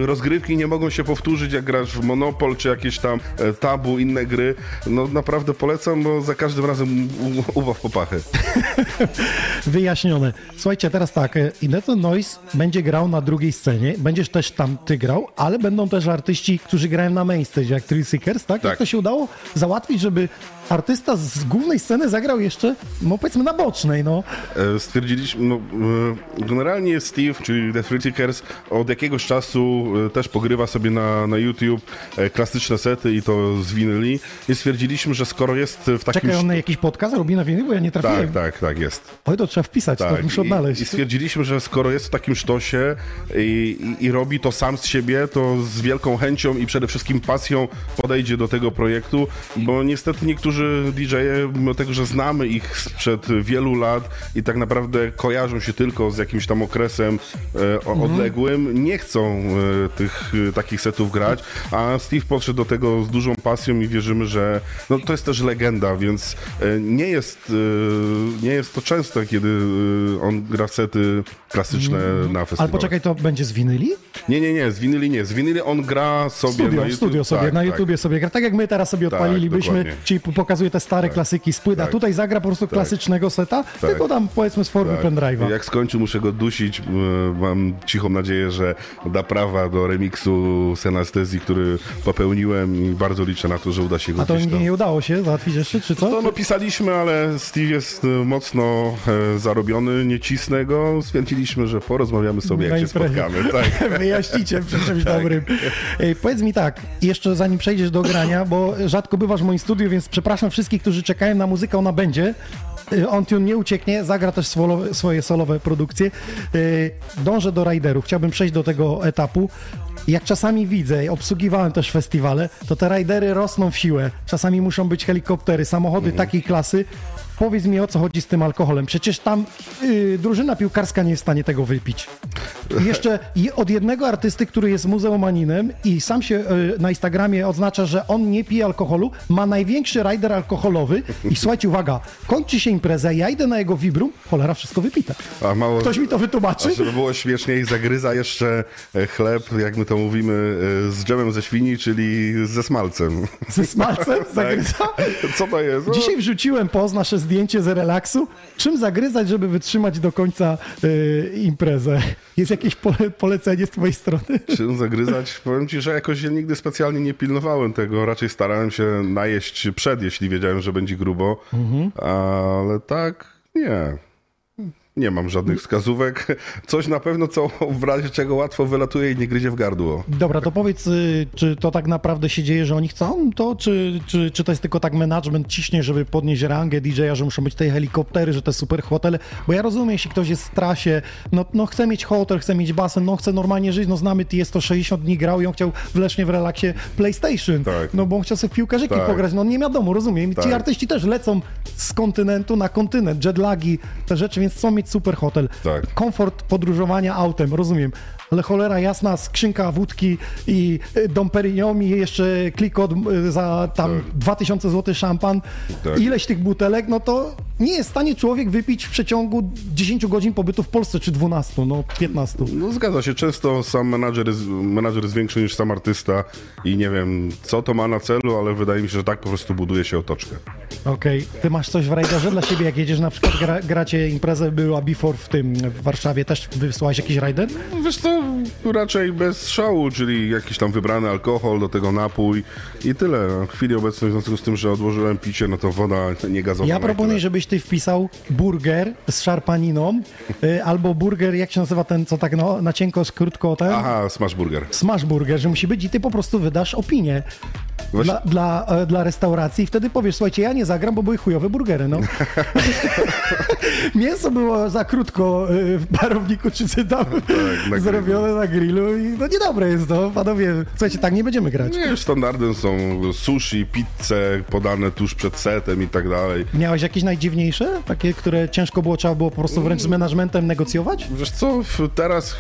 Speaker 2: rozgrywki nie mogą się powtórzyć, jak grasz w Monopol, czy jakieś tam e, tabu, inne gry, no naprawdę polecam, bo za każdym razem u- uwaw popachy.
Speaker 1: Wyjaśnione. Słuchajcie, teraz tak, y, Innocent Noise będzie grał na drugiej scenie, będziesz też tam ty grał, ale będą też artyści, którzy grają na main stage, jak Thrill Seekers, tak?
Speaker 2: Tak.
Speaker 1: Jak to się udało załatwić, żeby artysta z głównej sceny zagrał jeszcze, no powiedzmy na bocznej, no.
Speaker 2: E, Stwierdziliśmy, no, e, generalnie Steve, czyli The Free Seekers, od jakiegoś czasu e, też pogrywa sobie na, na YouTube klasyczne sety i to z winyli i stwierdziliśmy, że skoro jest w takim...
Speaker 1: Czekaj, on jakiś podcast robi na winie, bo ja nie trafiłem.
Speaker 2: Tak, tak, tak, jest.
Speaker 1: Oj, to trzeba wpisać, to
Speaker 2: Tak,
Speaker 1: muszę odnaleźć.
Speaker 2: I, I stwierdziliśmy, że skoro jest w takim sztosie i, i, i robi to sam z siebie, to z wielką chęcią i przede wszystkim pasją podejdzie do tego projektu, bo niestety niektórzy DJ-e, mimo tego, że znamy ich sprzed wielu lat i tak naprawdę kojarzą się tylko z jakimś tam okresem e, o-
Speaker 1: Mhm.
Speaker 2: odległym, nie chcą e, tych e, takich setów grać, a Steve podszedł do tego z dużą pasją i wierzymy, że no, to jest też legenda, więc e, nie jest, e, nie jest to częste, kiedy on gra sety klasyczne na
Speaker 1: Ale
Speaker 2: festiwalu.
Speaker 1: poczekaj, to będzie z winyli?
Speaker 2: Nie, nie, nie, z winyli nie. Z winyli on gra sobie
Speaker 1: Studio,
Speaker 2: na YouTube.
Speaker 1: studio sobie,
Speaker 2: tak,
Speaker 1: na
Speaker 2: tak.
Speaker 1: YouTubie sobie gra. Tak jak my teraz sobie
Speaker 2: Tak,
Speaker 1: odpalilibyśmy,
Speaker 2: dokładnie.
Speaker 1: czyli pokazuje te stare klasyki z płyt, a
Speaker 2: Tak.
Speaker 1: tutaj zagra po prostu klasycznego seta, tylko tam powiedzmy z formy
Speaker 2: Tak.
Speaker 1: pendrive'a.
Speaker 2: Jak skończy, muszę go dusić. E, Mam cichą nadzieję, że da prawa do remiksu Senastezji, który popełniłem i bardzo liczę na to, że uda się go
Speaker 1: A to nie,
Speaker 2: tam-
Speaker 1: nie udało się załatwić jeszcze, czy co?
Speaker 2: No, no pisaliśmy, ale Steve jest e, mocno e, zarobiony, nie cisnę go. Stwierdziliśmy, że porozmawiamy sobie, jak się spotkamy. Tak.
Speaker 1: Wyjaśnicie przy czymś dobrym. Ej, powiedz mi tak, jeszcze zanim przejdziesz do grania, bo rzadko bywasz w moim studiu, więc przepraszam wszystkich, którzy czekają na muzykę, ona będzie. Y, On tu nie ucieknie, zagra też swolo, swoje solowe produkcje. Y, Dążę do Raiderów, chciałbym przejść do tego etapu. Jak czasami widzę, obsługiwałem też festiwale, to te rajdery rosną w siłę. Czasami muszą być helikoptery, samochody takiej klasy. Powiedz mi o co chodzi z tym alkoholem. Przecież tam y, drużyna piłkarska nie jest w stanie tego wypić. Jeszcze od jednego artysty, który jest muzeomaninem i sam się e, na Instagramie oznacza, że on nie pije alkoholu, ma największy rider alkoholowy i słuchajcie, uwaga, kończy się impreza, ja idę na jego vibrum, cholera, wszystko wypite.
Speaker 2: A mało,
Speaker 1: Ktoś mi to wytłumaczy?
Speaker 2: a żeby było śmieszniej, zagryza jeszcze e, chleb, jak my to mówimy, e, z dżemem ze świni, czyli ze smalcem.
Speaker 1: Ze smalcem zagryza?
Speaker 2: Co to jest?
Speaker 1: Dzisiaj wrzuciłem poz nasze zdjęcie z relaksu. Czym zagryzać, żeby wytrzymać do końca y, imprezę? Jest jakieś pole, polecenie z twojej strony?
Speaker 2: Czym zagryzać? Powiem ci, że jakoś ja nigdy specjalnie nie pilnowałem tego. Raczej starałem się najeść przed, jeśli wiedziałem, że będzie grubo. Ale tak, nie. Nie mam żadnych wskazówek. Coś na pewno, co w razie czego łatwo wylatuje i nie gryzie w gardło.
Speaker 1: Dobra, to powiedz, y, czy to tak naprawdę się dzieje, że oni chcą to, czy, czy, czy to jest tylko tak management ciśnie, żeby podnieść rangę DJ-a, że muszą być te helikoptery, że te super hotele? Bo ja rozumiem, jeśli ktoś jest w trasie, no, no chce mieć hotel, chce mieć basen, no chce normalnie żyć, no znamy, ty jest to 60 dni grał i on chciał w Lesznie w relaksie PlayStation,
Speaker 2: Tak.
Speaker 1: no bo on chciał sobie w piłkarzyki
Speaker 2: Tak.
Speaker 1: pograć, no nie wiadomo, rozumiem. I Ci
Speaker 2: Tak.
Speaker 1: artyści też lecą z kontynentu na kontynent, jetlagi, te rzeczy, więc chcą mieć super hotel.
Speaker 2: Tak.
Speaker 1: Komfort podróżowania autem, rozumiem. Ale cholera jasna, skrzynka wódki i y, Dom Perignon i jeszcze klikot y, za tam 2000 zł szampan,
Speaker 2: Tak.
Speaker 1: ileś tych butelek, no to nie jest w stanie człowiek wypić w przeciągu 10 godzin pobytu w Polsce, czy 12, no 15.
Speaker 2: No zgadza się, często sam menadżer jest, menadżer jest większy niż sam artysta i nie wiem, co to ma na celu, ale wydaje mi się, że tak po prostu buduje się otoczkę.
Speaker 1: Okej, ty masz coś w rajderze dla siebie, jak jedziesz na przykład, gra, gracie imprezę, była Before w tym, w Warszawie, też wysłałeś jakiś rajder?
Speaker 2: Wiesz co, raczej bez szału, czyli jakiś tam wybrany alkohol, do tego napój i tyle. W chwili obecnej, w związku z tym, że odłożyłem picie, no to woda nie gazowana.
Speaker 1: Ja proponuję, żebyś ty wpisał burger z szarpaniną, y, albo burger, jak się nazywa ten, co tak no, na cienko, krótko ten?
Speaker 2: Aha, smash burger.
Speaker 1: Smash burger, że musi być i ty po prostu wydasz opinię dla, dla, e, dla restauracji i wtedy powiesz, słuchajcie, ja nie zagram, bo były chujowe burgery, no. Mięso było za krótko y, w barowniku, czy czy tam
Speaker 2: Tak,
Speaker 1: zrobione na grillu i no niedobre jest to, panowie. Słuchajcie, tak nie będziemy grać.
Speaker 2: Nie, standardem są sushi, pizze podane tuż przed setem i tak dalej.
Speaker 1: Miałeś jakieś najdziwniejsze? Takie, które ciężko było, trzeba było po prostu wręcz z managementem negocjować?
Speaker 2: Wiesz co, teraz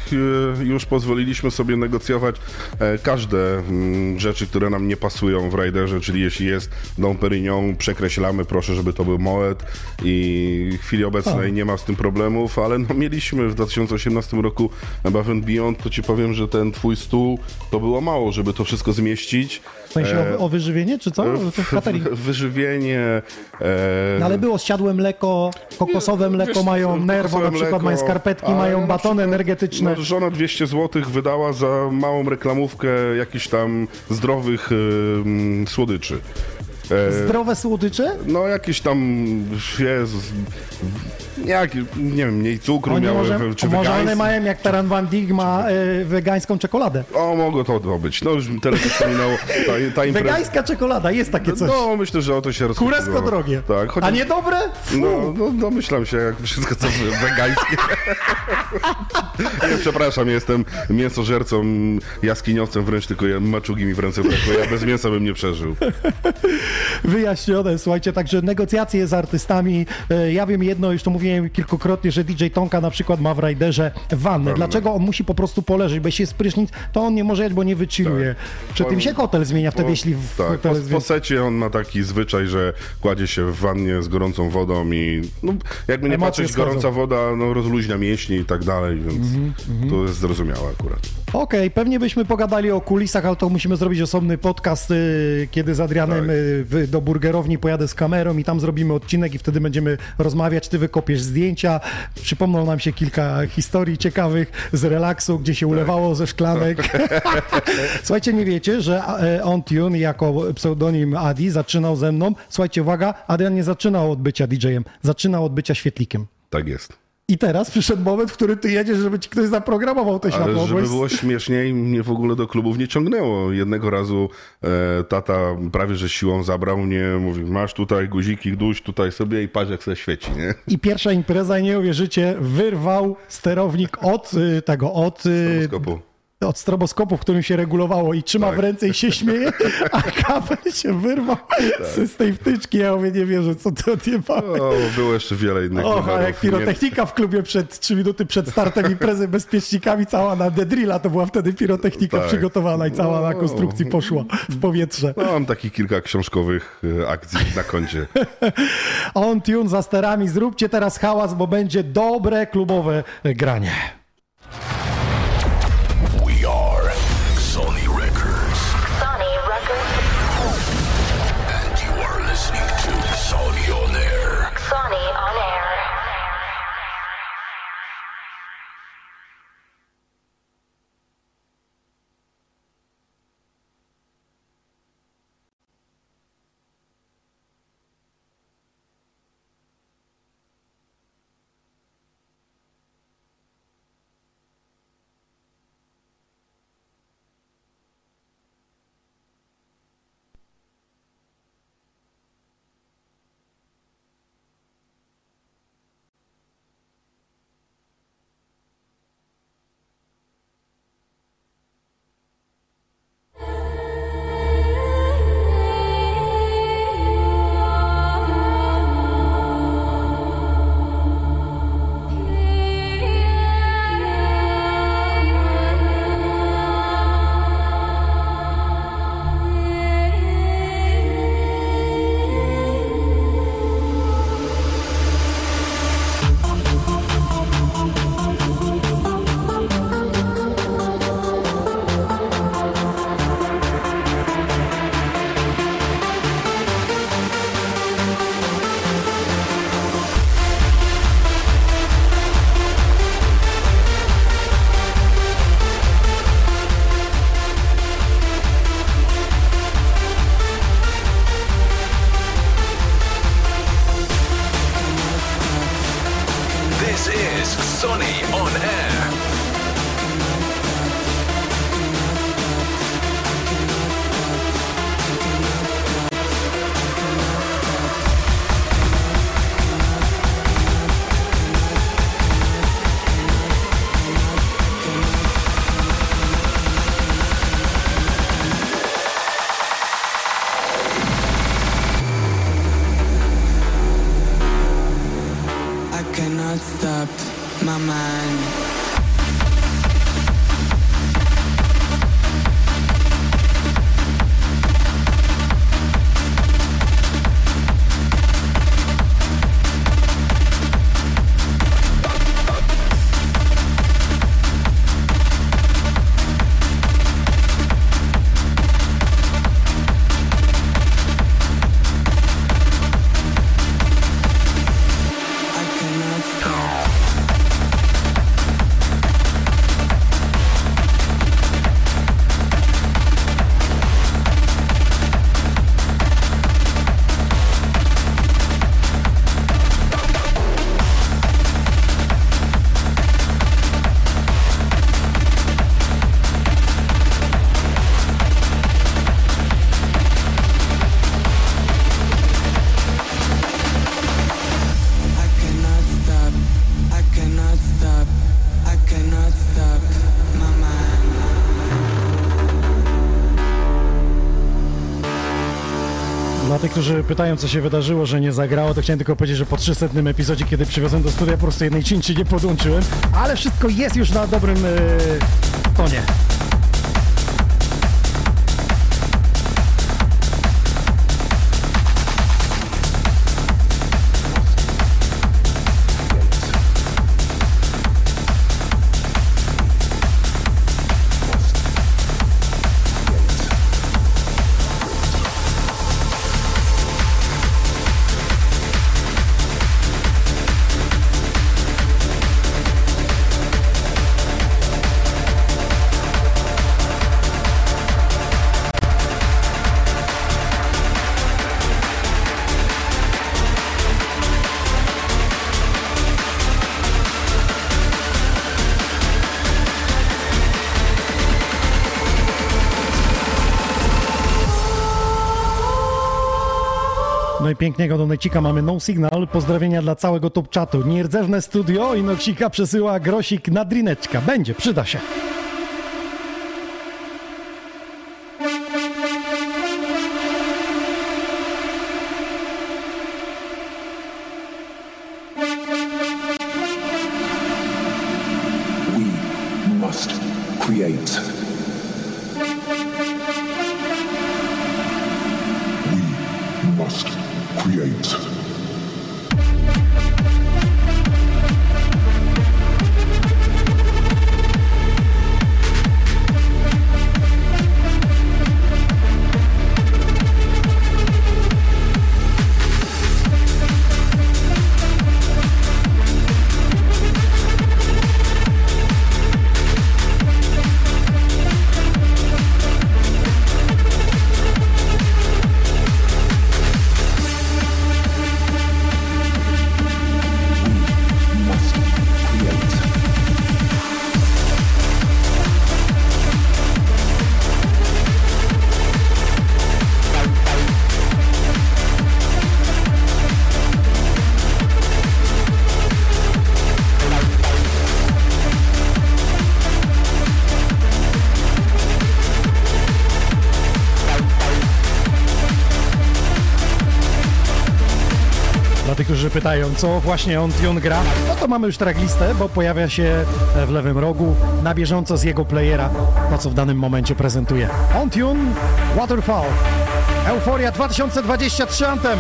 Speaker 2: e, już pozwoliliśmy sobie negocjować e, każde mm, rzeczy, które nam nie pasują w Raiderze, czyli jeśli jest Dom Perignon, przekreślamy, proszę, żeby to był Moet i w chwili obecnej
Speaker 1: A.
Speaker 2: nie ma z tym problemów, ale no, mieliśmy w 2018 roku Above and Beyond, to ci powiem, że ten twój stół to było mało, żeby to wszystko zmieścić.
Speaker 1: W sensie
Speaker 2: E,
Speaker 1: o, o wyżywienie, czy co? Catering.
Speaker 2: Wyżywienie. E,
Speaker 1: No ale było zsiadłe mleko, kokosowe mleko,
Speaker 2: Wiesz,
Speaker 1: mają nerwo, na przykład
Speaker 2: mleko,
Speaker 1: mają skarpetki, mają
Speaker 2: na
Speaker 1: batony
Speaker 2: przykład,
Speaker 1: energetyczne.
Speaker 2: No, żona 200 zł wydała za małą reklamówkę jakichś tam zdrowych ym, słodyczy. E,
Speaker 1: Zdrowe słodycze?
Speaker 2: no jakieś tam jest, jak, nie wiem, mniej cukru
Speaker 1: Oni
Speaker 2: miały,
Speaker 1: może,
Speaker 2: czy
Speaker 1: może one mają jak Taran Van Dijk ma e, wegańską czekoladę.
Speaker 2: O, mogło to, być. No już tyle minęło. Ta, ta impreza...
Speaker 1: Wegańska czekolada, jest takie coś.
Speaker 2: No, myślę, że o to się rozchodziło.
Speaker 1: Kuresko drogie.
Speaker 2: Tak,
Speaker 1: A
Speaker 2: chociaż...
Speaker 1: nie dobre? Fu.
Speaker 2: No, no domyślam się, jak wszystko co wegańskie. nie, przepraszam, jestem mięsożercą, jaskiniowcem, wręcz tylko ja- maczugi mi w ręce ja bez mięsa bym nie przeżył.
Speaker 1: Wyjaśnione, słuchajcie, także negocjacje z artystami. E, Ja wiem jedno, już to mówiłem kilkukrotnie, że DJ Tonka na przykład ma w Raiderze wannę. Dlaczego on musi po prostu poleżeć? Bo jeśli jest prysznic, to on nie może jeć, bo nie wychilluje. Przed tym
Speaker 2: On-
Speaker 1: się hotel zmienia wtedy,
Speaker 2: Po-
Speaker 1: jeśli w
Speaker 2: tak,
Speaker 1: hotel
Speaker 2: po, po secie on ma taki zwyczaj, że kładzie się w wannie z gorącą wodą i no, jakby nie
Speaker 1: Emocje
Speaker 2: patrzeć,
Speaker 1: schodzą.
Speaker 2: gorąca woda no, rozluźnia mięśnie i tak dalej, więc
Speaker 1: Mhm,
Speaker 2: to jest zrozumiałe akurat.
Speaker 1: Okej, pewnie byśmy pogadali o kulisach, ale to musimy zrobić osobny podcast, y, kiedy z Adrianem
Speaker 2: Tak.
Speaker 1: y, do burgerowni pojadę z kamerą i tam zrobimy odcinek i wtedy będziemy rozmawiać, ty wykopiesz zdjęcia, przypomną nam się kilka historii ciekawych z relaksu, gdzie się ulewało ze szklanek. Słuchajcie, nie wiecie, że e, OnTune jako pseudonim Adi zaczynał ze mną. Słuchajcie, uwaga, Adrian nie zaczynał od bycia DJ-em, zaczynał od bycia świetlikiem.
Speaker 2: Tak jest.
Speaker 1: I teraz przyszedł moment, w którym ty jedziesz, żeby ci ktoś zaprogramował to światło.
Speaker 2: Ale żeby było śmieszniej, mnie w ogóle do klubów nie ciągnęło. Jednego razu e, tata prawie że siłą zabrał mnie, mówi, masz tutaj guziki, duś tutaj sobie i patrz jak sobie świeci, nie?
Speaker 1: I pierwsza impreza, nie uwierzycie, wyrwał sterownik od y, tego, od y,
Speaker 2: Skopu.
Speaker 1: Od stroboskopu, w którym się regulowało i trzyma
Speaker 2: Tak.
Speaker 1: w ręce i się śmieje, a kabel się wyrwał z tej wtyczki. Ja mówię, nie wierzę, co ty odjebałeś.
Speaker 2: O, było jeszcze wiele innych
Speaker 1: a
Speaker 2: numerów.
Speaker 1: jak pirotechnika w klubie przed 3 minuty przed startem imprezy bezpiecznikami, cała na Dedrilla, to była wtedy pirotechnika
Speaker 2: Tak.
Speaker 1: przygotowana i cała na
Speaker 2: No.
Speaker 1: konstrukcji poszła w powietrze.
Speaker 2: Nie... Mam takich kilka książkowych e, akcji na koncie.
Speaker 1: On tune za sterami, zróbcie teraz hałas, bo będzie dobre klubowe granie. Pytają, co się wydarzyło, że nie zagrało, to chciałem tylko powiedzieć, że po 300 epizodzie, kiedy przywiozłem do studia, po prostu jednej cinczy nie podłączyłem, ale wszystko jest już na dobrym e, tonie. Pięknego donecika mamy No Signal. Pozdrowienia dla całego top czatu. Nierdzewne studio i Noksika przesyła grosik na drineczka. Będzie, przyda się. Pytają, co właśnie on Tune gra, no to mamy już tracklistę, bo pojawia się w lewym rogu na bieżąco z jego playera to, co w danym momencie prezentuje. On Tune, Waterfall, Euforia 2023 Anthem.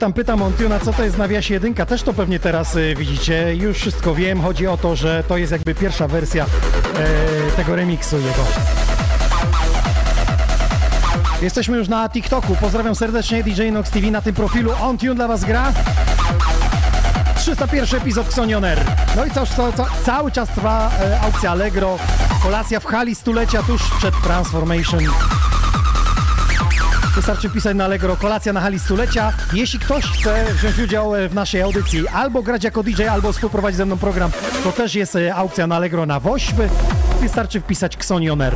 Speaker 1: Pytam, pytam Ontiuna, co to jest nawiasie jedynka, też to pewnie teraz y, widzicie, już wszystko wiem, chodzi o to, że to jest jakby pierwsza wersja e, tego remiksu jego. Jesteśmy już na TikToku, pozdrawiam serdecznie DJ Nox TV na tym profilu, Ontune dla Was gra. 301 epizod Xonioner. No i cały, cały, cały czas trwa e, aukcja Allegro, kolacja w hali stulecia tuż przed Transformation. Wystarczy pisać na Allegro kolacja na hali stulecia. Jeśli ktoś chce wziąć udział e, w naszej audycji, albo grać jako DJ, albo współprowadzić ze mną program, to też jest e, aukcja na Allegro na Wośby. Wystarczy wpisać Xonioner.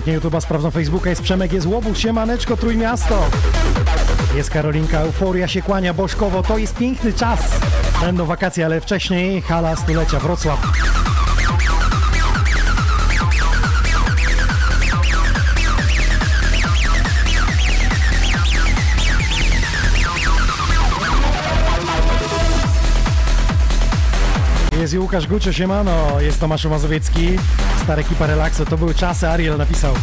Speaker 1: Pięknie YouTube'a, sprawdzam Facebooka, jest Przemek, jest Łobuz, Siemaneczko, Trójmiasto. Jest Karolinka, euforia się kłania, Bożkowo, to jest piękny czas. Będą wakacje, ale wcześniej hala stulecia Wrocław. Łukasz Gucio, siemano, jest Tomasz Mazowiecki, stara ekipa Relaksu, to były czasy, Ariel napisał.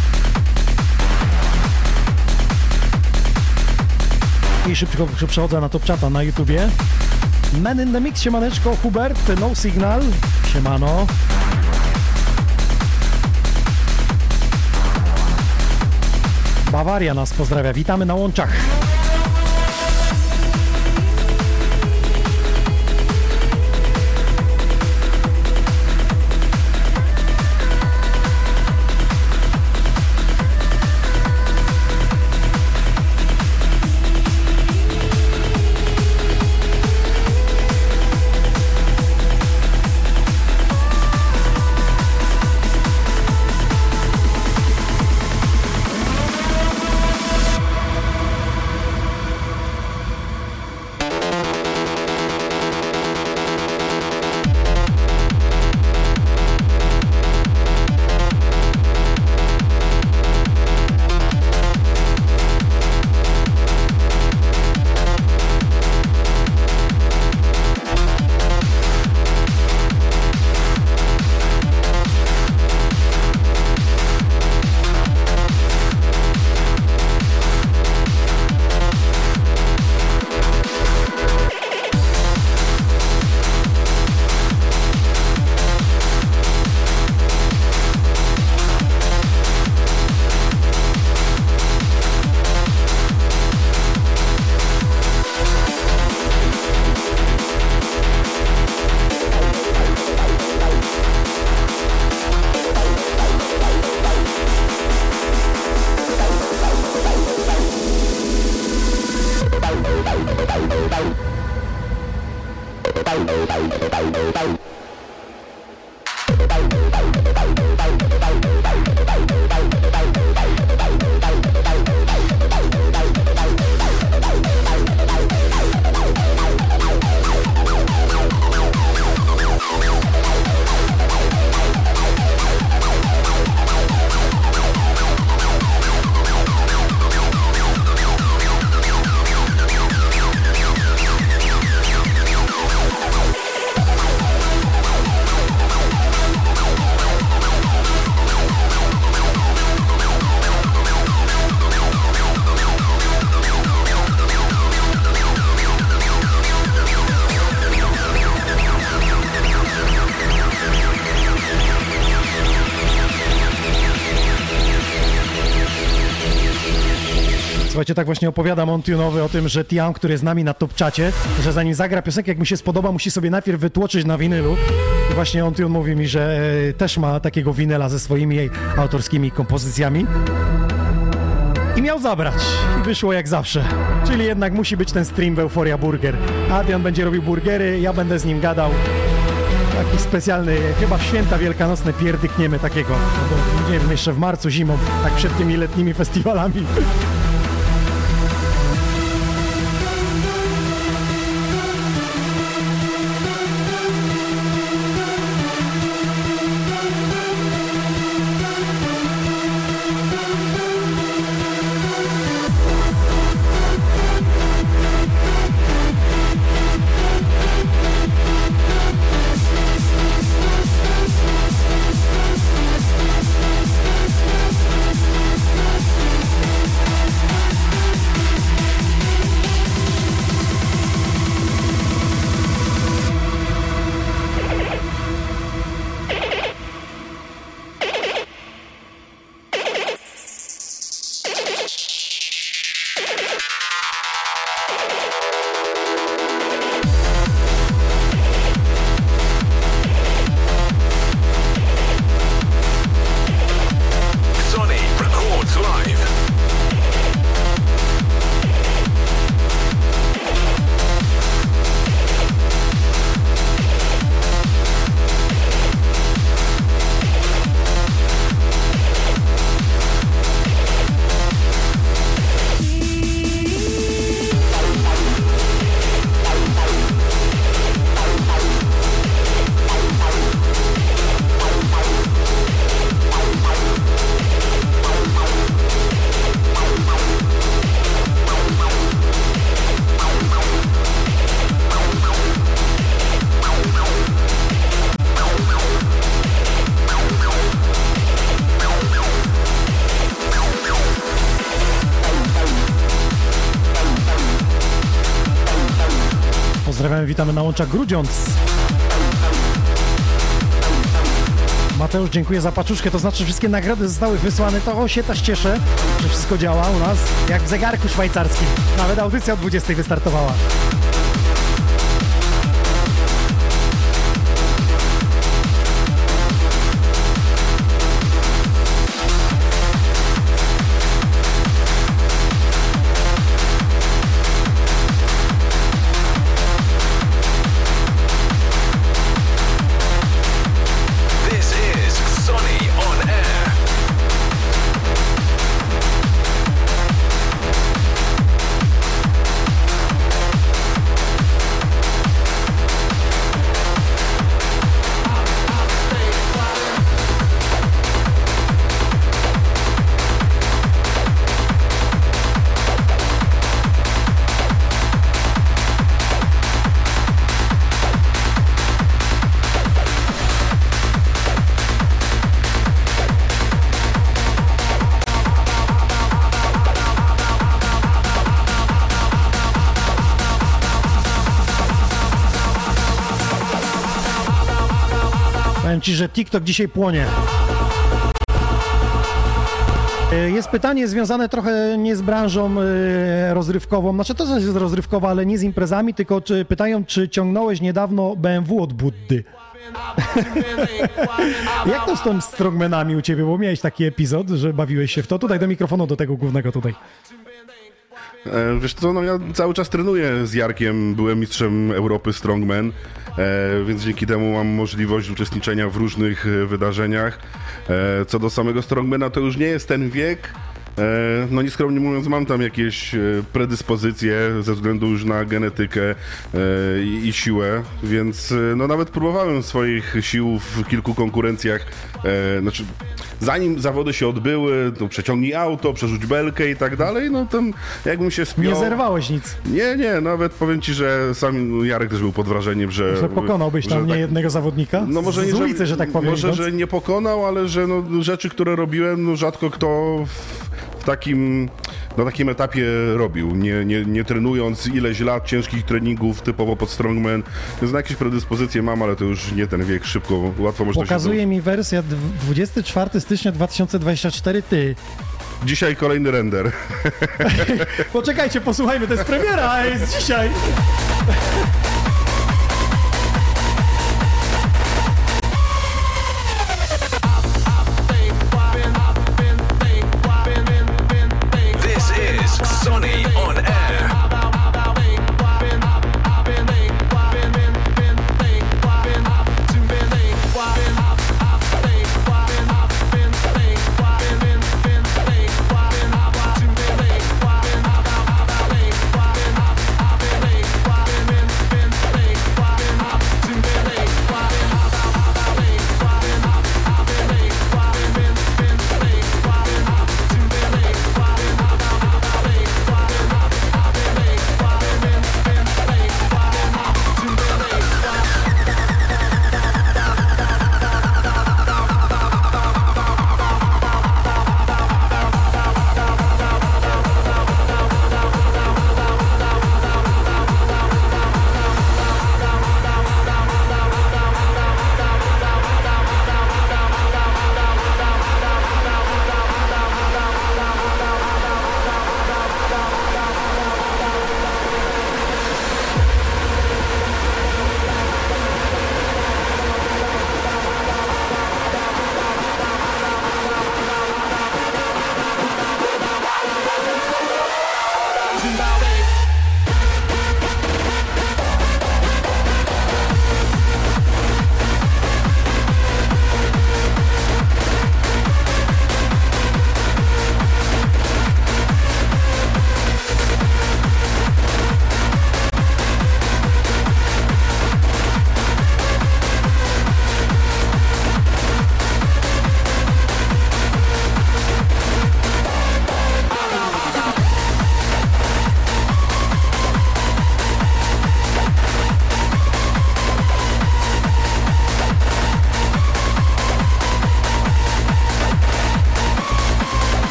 Speaker 1: I szybko przechodzę na top chata na YouTubie. Men in the Mix, siemaneczko, Hubert, No Signal, siemano. Bawaria nas pozdrawia, witamy na łączach. Tak właśnie opowiada Montunowy o tym, że Tiam, który jest z nami na top czacie, że zanim zagra piosenkę, jak mu się spodoba, musi sobie najpierw wytłoczyć na winylu. I właśnie Ontune mówi mi, że e, też ma takiego winyla ze swoimi jej autorskimi kompozycjami. I miał zabrać. I wyszło jak zawsze. Czyli jednak musi być ten stream w Euphoria Burger. Adrian będzie robił burgery, ja będę z nim gadał. Taki specjalny, chyba święta wielkanocne pierdykniemy takiego. Albo, nie wiem, jeszcze w marcu, zimą, tak przed tymi letnimi festiwalami. Witamy na łączach Grudziądz. Mateusz, dziękuję za paczuszkę, to znaczy wszystkie nagrody zostały wysłane, to się też cieszę, że wszystko działa u nas, jak w zegarku szwajcarskim. Nawet audycja o 20 wystartowała. Ci, że TikTok dzisiaj płonie. E, Jest pytanie związane trochę nie z branżą e, rozrywkową, znaczy to jest rozrywkowa, ale nie z imprezami, tylko czy, pytają, czy ciągnąłeś niedawno BMW od Buddy. Jak to z tą strongmanami u Ciebie, bo miałeś taki epizod, że bawiłeś się w to. Tutaj do mikrofonu, do tego głównego tutaj.
Speaker 2: E, wiesz co, no ja cały czas trenuję z Jarkiem, byłem mistrzem Europy Strongman, e, więc dzięki temu mam możliwość uczestniczenia w różnych e, wydarzeniach. Co do samego Strongmana, to już nie jest ten wiek, No nieskromnie mówiąc, mam tam jakieś predyspozycje ze względu już na genetykę i, siłę, więc no nawet próbowałem swoich sił w kilku konkurencjach. E, Znaczy, zanim zawody się odbyły, to przeciągnij auto, przerzuć belkę i tak dalej, no tam jakbym się spiął...
Speaker 1: Nie zerwałeś nic.
Speaker 2: Nie, nie, nawet powiem ci, że sam Jarek też był pod wrażeniem, że...
Speaker 1: Że pokonałbyś tam
Speaker 2: że
Speaker 1: nie
Speaker 2: tak-
Speaker 1: jednego zawodnika?
Speaker 2: no może
Speaker 1: Z
Speaker 2: nie,
Speaker 1: ulicy, że tak powiem.
Speaker 2: Może, że nie pokonał, ale że no, rzeczy, które robiłem, no rzadko kto w takim, na takim etapie robił. Nie, nie, nie trenując ileś lat ciężkich treningów typowo pod strongman. Więc na jakieś predyspozycje mam, ale to już nie ten wiek, szybko, łatwo można
Speaker 1: Pokazuje
Speaker 2: się...
Speaker 1: mi wersja dw- 24 stycznia 2024, ty.
Speaker 2: Dzisiaj kolejny render.
Speaker 1: Poczekajcie, posłuchajmy, to jest premiera, a jest dzisiaj.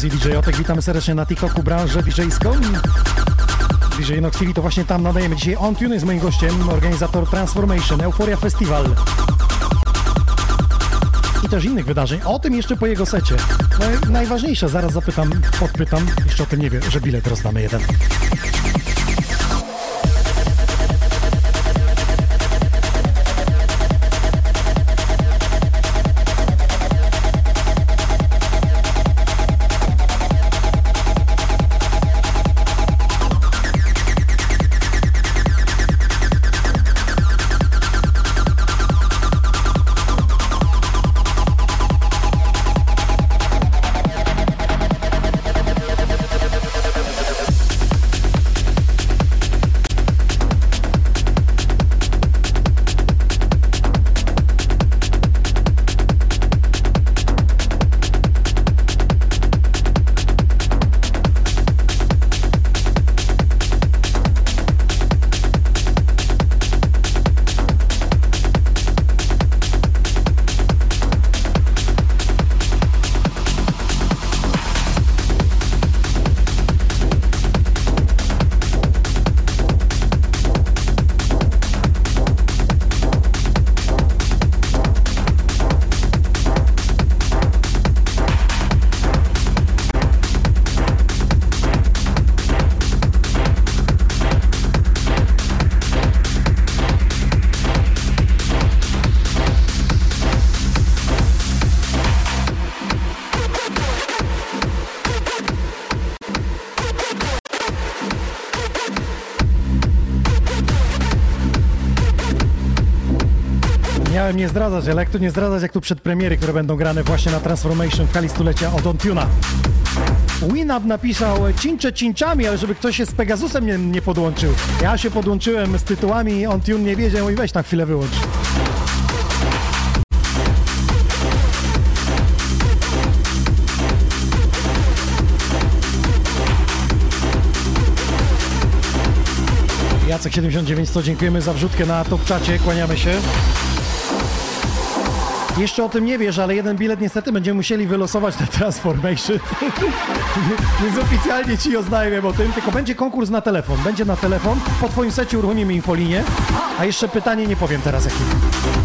Speaker 1: DJ Otek, witamy serdecznie na TikToku branżę DJ-ską. DJ Nox TV to właśnie tam nadajemy. Dzisiaj On Tune jest moim gościem, organizator Transformation, Euphoria Festival. I też innych wydarzeń. O tym jeszcze po jego secie. No, i najważniejsze, zaraz zapytam, podpytam, jeszcze o tym nie wie, że bilet rozdamy jeden. Zdradzać, ale jak tu nie zdradzać, jak tu przedpremiery, które będą grane właśnie na Transformation w hali stulecia od Ontuna. Winab napisał cincze cinczami, ale żeby ktoś się z Pegasusem nie, nie podłączył. Ja się podłączyłem z tytułami, Ontune nie wiedział i weź na chwilę wyłącz. Jacek 79, to dziękujemy za wrzutkę na top czacie, kłaniamy się. Jeszcze o tym nie wiesz, ale jeden bilet niestety będziemy musieli wylosować na Transformation. Więc oficjalnie ci oznajmiam o tym, tylko będzie konkurs na telefon. Będzie na telefon, po twoim secie uruchomimy infolinię, a jeszcze pytanie nie powiem teraz jakie.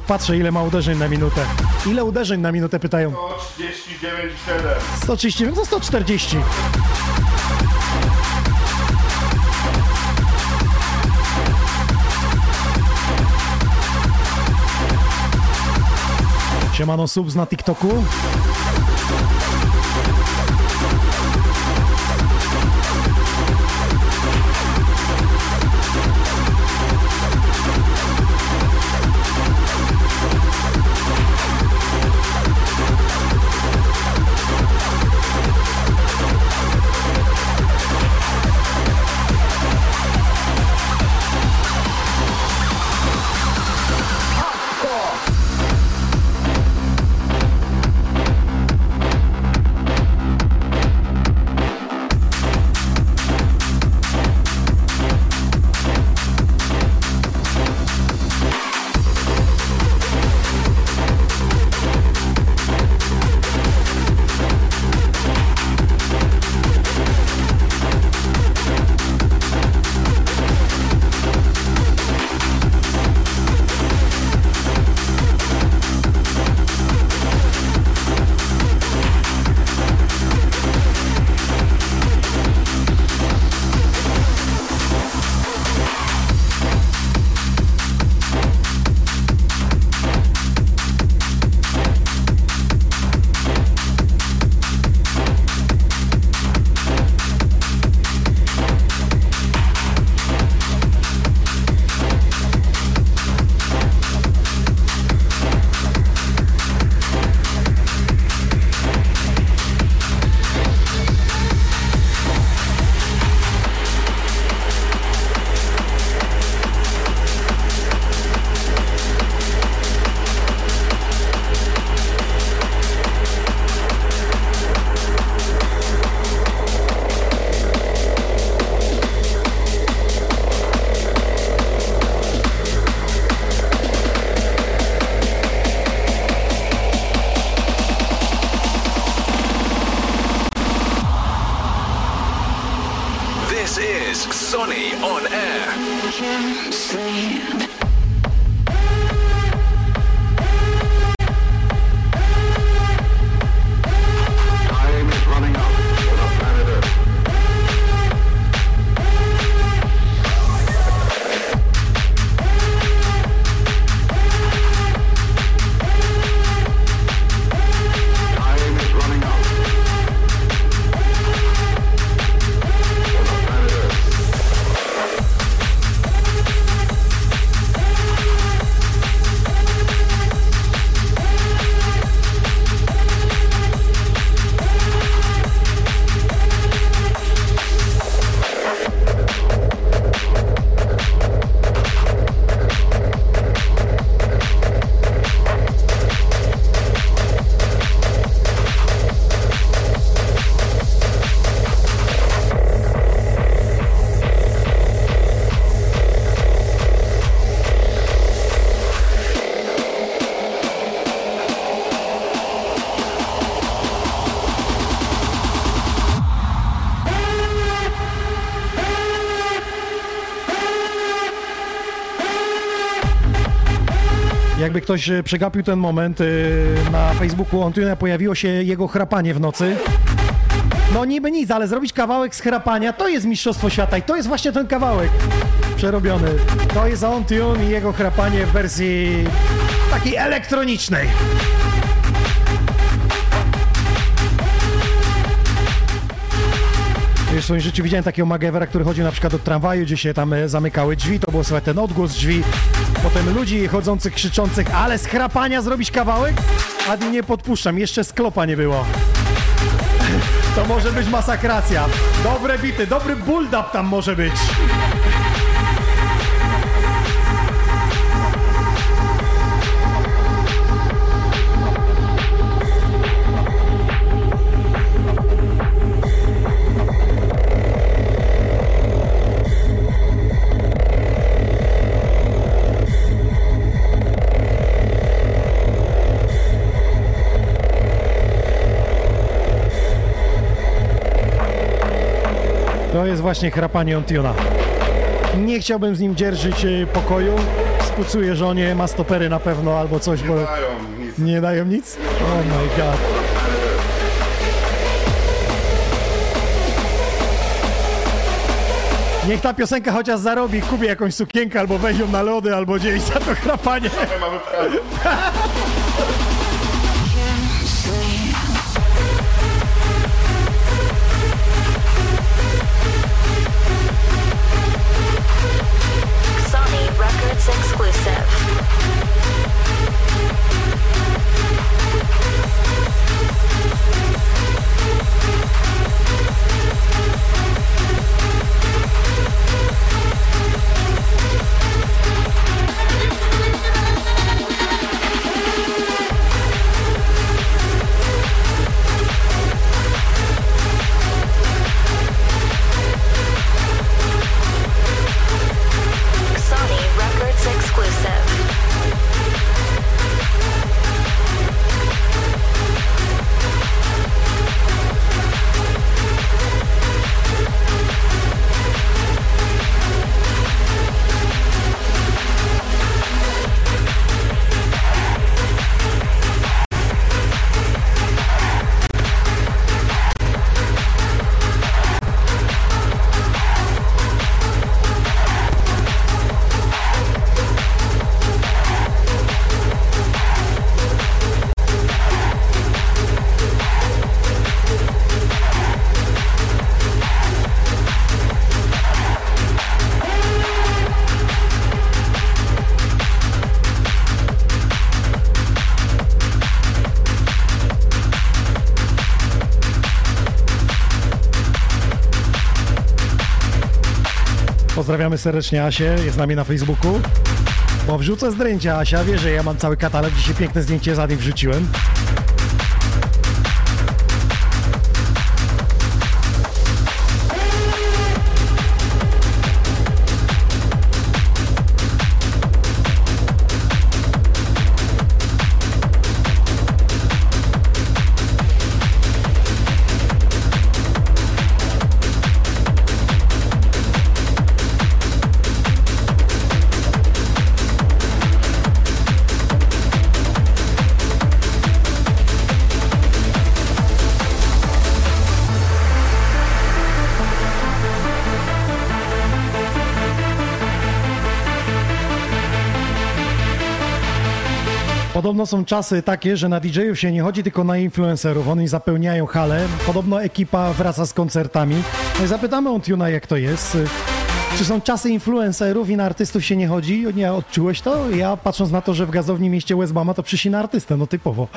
Speaker 1: Podpatrzę, ile ma uderzeń na minutę. Ile uderzeń na minutę pytają?
Speaker 2: 139,7.
Speaker 1: 130, no to 140. Siemano subs na TikToku. Ktoś e, przegapił ten moment, e, na Facebooku Ontunia pojawiło się jego chrapanie w nocy. No niby nic, ale zrobić kawałek z chrapania to jest Mistrzostwo Świata i to jest właśnie ten kawałek przerobiony. To jest Ontune i jego chrapanie w wersji takiej elektronicznej. W swoim życiu widziałem takiego Magevera, który chodził na przykład do tramwaju, gdzie się tam e, zamykały drzwi, to było słychać ten odgłos drzwi, potem ludzi chodzących, krzyczących, ale z chrapania zrobić kawałek? A nie podpuszczam, jeszcze sklopa nie było. To może być masakracja. Dobre bity, dobry build-up tam może być. To jest właśnie chrapanie Ontiona. Nie chciałbym z nim dzierżyć e, pokoju. Spucuję żonie, ma stopery na pewno albo coś, bo
Speaker 2: Dają nic.
Speaker 1: nie dają nic. Oh my god. Niech ta piosenka chociaż zarobi, kupię jakąś sukienkę, albo weź ją na lody, albo gdzieś za to chrapanie.
Speaker 3: Joseph.
Speaker 1: Pozdrawiamy serdecznie Asię, jest z nami na Facebooku. Bo wrzucę zdjęcia Asia, wie, że ja mam cały katalog, dzisiaj piękne zdjęcie za nim wrzuciłem. Podobno są czasy takie, że na DJ-ów się nie chodzi tylko na influencerów, oni zapełniają hale. Podobno ekipa wraca z koncertami. No zapytamy Ontuna, jak to jest. Czy są czasy influencerów i na artystów się nie chodzi? Nie, odczułeś to? Ja patrząc na to, że w gazowni mieście Westbama to przyszli na artystę, no typowo.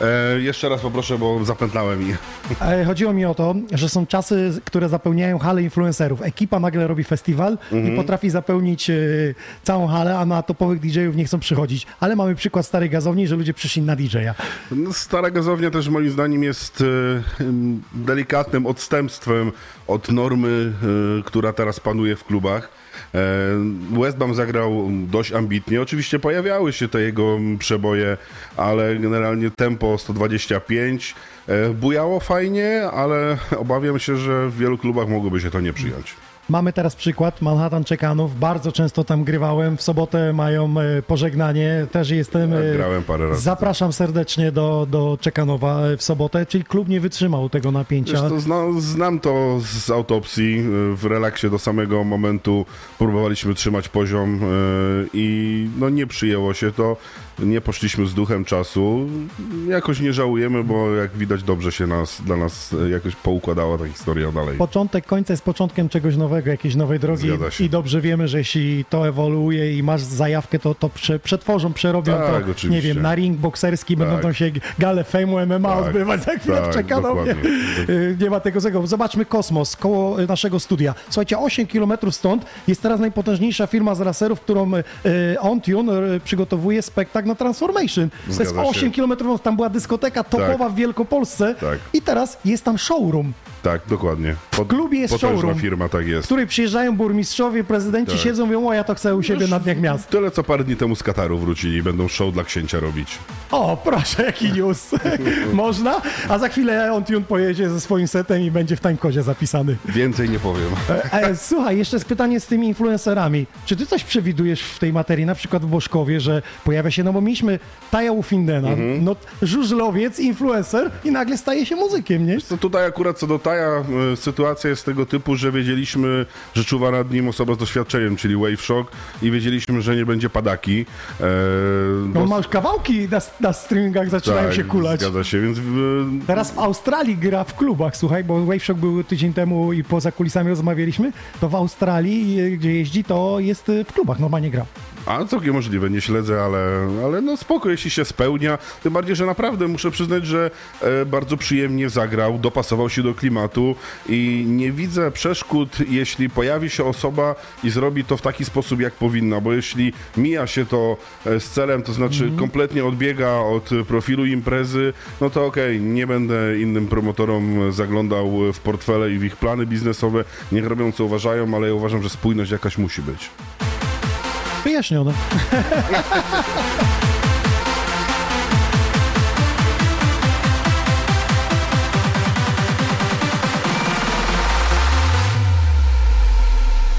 Speaker 2: E, jeszcze raz poproszę, bo zapętlałem i
Speaker 1: E, Chodziło mi o to, że są czasy, które zapełniają hale influencerów. Ekipa nagle robi festiwal i potrafi zapełnić e, całą halę, a na topowych DJ-ów nie chcą przychodzić. Ale mamy przykład starej gazowni, że ludzie przyszli na DJ-a.
Speaker 2: No, Stara gazownia też moim zdaniem jest e, delikatnym odstępstwem od normy, e, która teraz panuje w klubach. E, Westbam zagrał dość ambitnie. Oczywiście pojawiały się te jego przeboje, ale generalnie tempo 125 e, bujało fajnie, ale obawiam się, że w wielu klubach mogłoby się to nie przyjąć.
Speaker 1: Mamy teraz przykład Manhattan Czekanów. Bardzo często tam grywałem. W sobotę mają e, pożegnanie. Też jestem.
Speaker 2: Ja
Speaker 1: e,
Speaker 2: grałem parę razy.
Speaker 1: Zapraszam serdecznie do, do Czekanowa e, w sobotę. Czyli klub nie wytrzymał tego napięcia.
Speaker 2: Wiesz, to zna, znam to z autopsji. W relaksie do samego momentu próbowaliśmy trzymać poziom i no nie przyjęło się to. Nie poszliśmy z duchem czasu. Jakoś nie żałujemy, bo jak widać dobrze się nas, dla nas jakoś poukładała ta historia dalej.
Speaker 1: Początek końca jest początkiem czegoś nowego, jakiejś nowej drogi i dobrze wiemy, że jeśli to ewoluuje i masz zajawkę, to, to prze, przetworzą, przerobią
Speaker 2: Tak,
Speaker 1: to,
Speaker 2: oczywiście.
Speaker 1: nie wiem, na ring bokserski, będą tam się gale fejmu MMA
Speaker 2: Tak,
Speaker 1: odbywać za chwilę
Speaker 2: tak,
Speaker 1: w Czekanowie. Y, Nie ma tego zego. Zobaczmy kosmos koło naszego studia. Słuchajcie, 8 km stąd jest teraz najpotężniejsza firma z raserów, którą y, Ontune y, przygotowuje spektakl na Transformation. to jest
Speaker 2: Zgadza się.
Speaker 1: 8 km, tam była dyskoteka topowa
Speaker 2: Tak.
Speaker 1: w Wielkopolsce
Speaker 2: Tak.
Speaker 1: i teraz jest tam showroom.
Speaker 2: Tak, dokładnie. Pod,
Speaker 1: klubie jest showroom.
Speaker 2: firma, tak
Speaker 1: w
Speaker 2: jest.
Speaker 1: której przyjeżdżają burmistrzowie, prezydenci,
Speaker 2: Tak.
Speaker 1: siedzą, mówią, o ja to chcę u siebie na dniach miast.
Speaker 2: Tyle, co parę dni temu z Kataru wrócili i będą show dla księcia robić.
Speaker 1: O, proszę, jaki news. Można? A za chwilę on Tune pojedzie ze swoim setem i będzie w timecodzie zapisany.
Speaker 2: Więcej nie powiem.
Speaker 1: E, e, słuchaj, jeszcze jest pytanie z tymi influencerami. Czy ty coś przewidujesz w tej materii, na przykład w Boszkowie, że pojawia się, no bo mieliśmy Taja Ufindena,
Speaker 2: Mhm.
Speaker 1: no żużlowiec, influencer i nagle staje się muzykiem, nie?
Speaker 2: To tutaj akurat co do Taja e, sytuacja jest tego typu, że wiedzieliśmy, że czuwa nad nim osoba z doświadczeniem, czyli Wave Shock i wiedzieliśmy, że nie będzie padaki. E,
Speaker 1: No
Speaker 2: dos-
Speaker 1: ma już kawałki na, na streamingach zaczynają
Speaker 2: tak,
Speaker 1: się kulać.
Speaker 2: Zgadza się, więc w,
Speaker 1: Teraz w Australii gra w klubach, słuchaj, bo Wave Shock był tydzień temu i poza kulisami rozmawialiśmy, to w Australii, y, gdzie jeździ, to jest w klubach, normalnie gra.
Speaker 2: A całkiem możliwe, nie śledzę, ale, ale no spoko, jeśli się spełnia. Tym bardziej, że naprawdę muszę przyznać, że e, bardzo przyjemnie zagrał, dopasował się do klimatu i nie widzę przeszkód, jeśli pojawi się osoba i zrobi to w taki sposób, jak powinna, bo jeśli mija się to e, z celem, to znaczy kompletnie odbiega od profilu imprezy, no to okej, nie będę innym promotorom zaglądał w portfele i w ich plany biznesowe, niech robią co uważają, ale ja uważam, że spójność jakaś musi być.
Speaker 1: Wyjaśnione.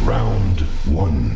Speaker 4: Round one.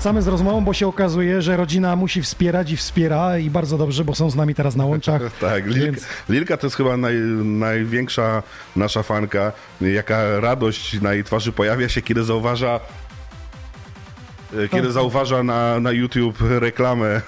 Speaker 1: Wracamy z rozmową, bo się okazuje, że rodzina musi wspierać i wspiera i bardzo dobrze, bo są z nami teraz na łączach.
Speaker 2: Tak, Lilka,
Speaker 1: Więc-
Speaker 2: Lilka to jest chyba naj, największa nasza fanka. Jaka radość na jej twarzy pojawia się, kiedy zauważa e, kiedy zauważa na, na YouTube reklamę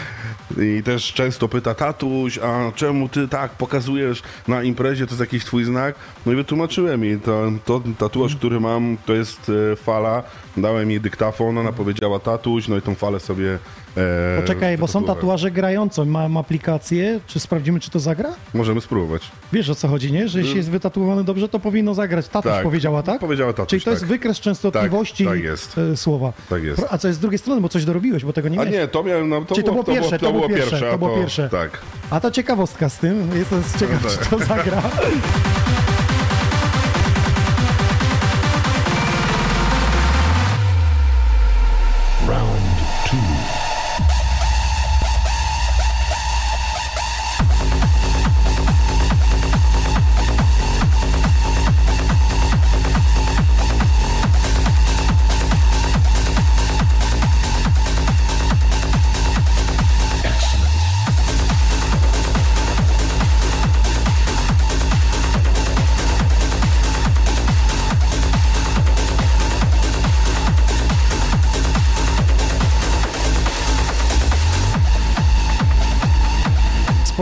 Speaker 2: i też często pyta, tatuś, a czemu ty tak pokazujesz na imprezie, to jest jakiś twój znak? No i wytłumaczyłem jej, to, to tatuaż, który mam, to jest e, fala, dałem jej dyktafon, ona powiedziała tatuś, no i tą falę sobie E,
Speaker 1: Poczekaj, bo są tatuaże grające. Mam aplikację. Czy sprawdzimy, czy to zagra?
Speaker 2: Możemy spróbować.
Speaker 1: Wiesz o co chodzi, nie? Że jeśli jest wytatuowany dobrze, to powinno zagrać. Tatuś
Speaker 2: Tak.
Speaker 1: powiedziała, tak?
Speaker 2: Powiedziała tatuś,
Speaker 1: Czyli to jest
Speaker 2: tak.
Speaker 1: wykres częstotliwości
Speaker 2: Tak, tak jest.
Speaker 1: słowa.
Speaker 2: Tak jest.
Speaker 1: A co jest z drugiej strony, bo coś dorobiłeś, bo tego nie
Speaker 2: A
Speaker 1: miałeś.
Speaker 2: nie, to miałem, no, to,
Speaker 1: Czyli to było pierwsze, to było pierwsze,
Speaker 2: a
Speaker 1: to było pierwsze.
Speaker 2: Tak.
Speaker 1: A to ciekawostka z tym. Jestem ciekaw,
Speaker 2: No
Speaker 1: czy
Speaker 2: tak.
Speaker 1: to zagra.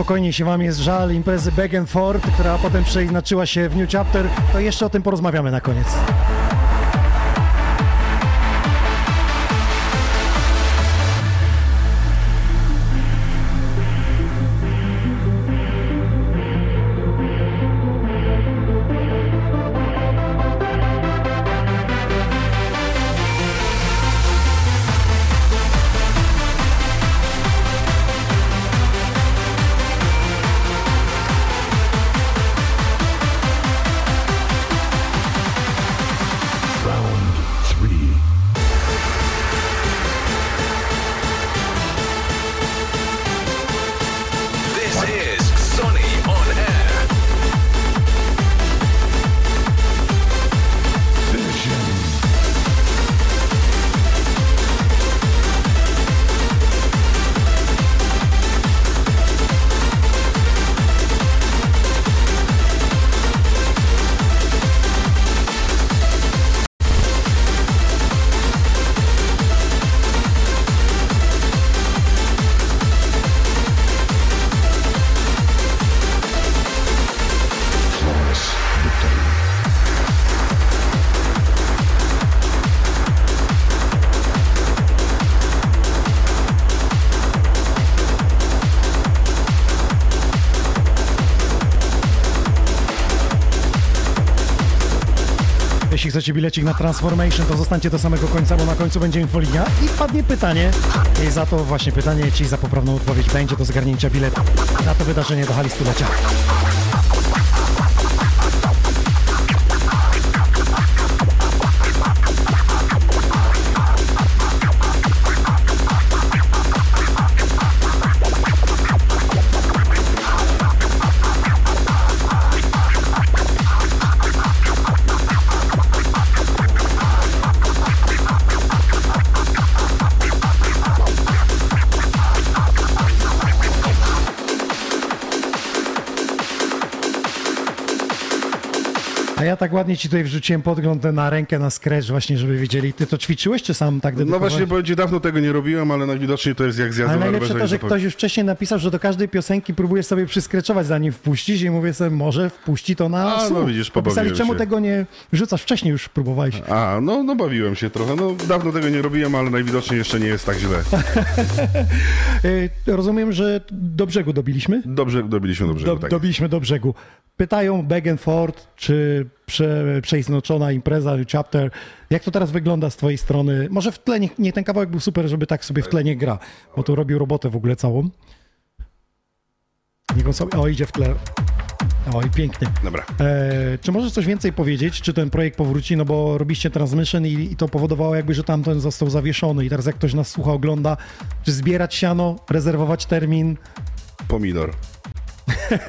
Speaker 1: Spokojnie wam jest żal imprezy Back and Forth, która potem przeinaczyła się w New Chapter. To jeszcze o tym porozmawiamy na koniec. Chcecie bilecik na Transformation, to zostańcie do samego końca, bo na końcu będzie infolinia i padnie pytanie. I za to właśnie pytanie, ci za poprawną odpowiedź będzie do zgarnięcia biletu na to wydarzenie do hali stulecia. Ja tak ładnie ci tutaj wrzuciłem podgląd na rękę, na scratch właśnie, żeby wiedzieli. Ty to ćwiczyłeś, czy sam tak
Speaker 2: No
Speaker 1: dedykowałeś?
Speaker 2: właśnie, powiem ci, dawno tego nie robiłem, ale najwidoczniej to jest jak zjazd
Speaker 1: Ale
Speaker 2: na
Speaker 1: najlepsze to, że ktoś już wcześniej napisał, że do każdej piosenki próbujesz sobie przyskreczować, zanim wpuścisz i mówię sobie, może wpuści to na
Speaker 2: A, no widzisz, pobawiłem
Speaker 1: czemu
Speaker 2: się.
Speaker 1: tego nie wrzucasz? Wcześniej już próbowałeś.
Speaker 2: A, no, no bawiłem się trochę. No dawno tego nie robiłem, ale najwidoczniej jeszcze nie jest tak źle.
Speaker 1: Y, Rozumiem, że do brzegu dobiliśmy?
Speaker 2: Dobrze, dobiliśmy do brzegu,
Speaker 1: Do,
Speaker 2: tak.
Speaker 1: dobiliśmy do brzegu. Pytają Forth, czy prze, przeistoczona impreza, chapter. Jak to teraz wygląda z twojej strony? Może w tle, nie, nie ten kawałek był super, żeby tak sobie w tle nie gra, bo tu robił robotę w ogóle całą. Niech on sobie, o, idzie w tle. O, i pięknie.
Speaker 2: Dobra.
Speaker 1: E, czy możesz coś więcej powiedzieć, czy ten projekt powróci? No bo robiliście transmission i, i to powodowało jakby, że tamten został zawieszony i teraz jak ktoś nas słucha, ogląda, czy zbierać siano, rezerwować termin?
Speaker 2: Pomidor.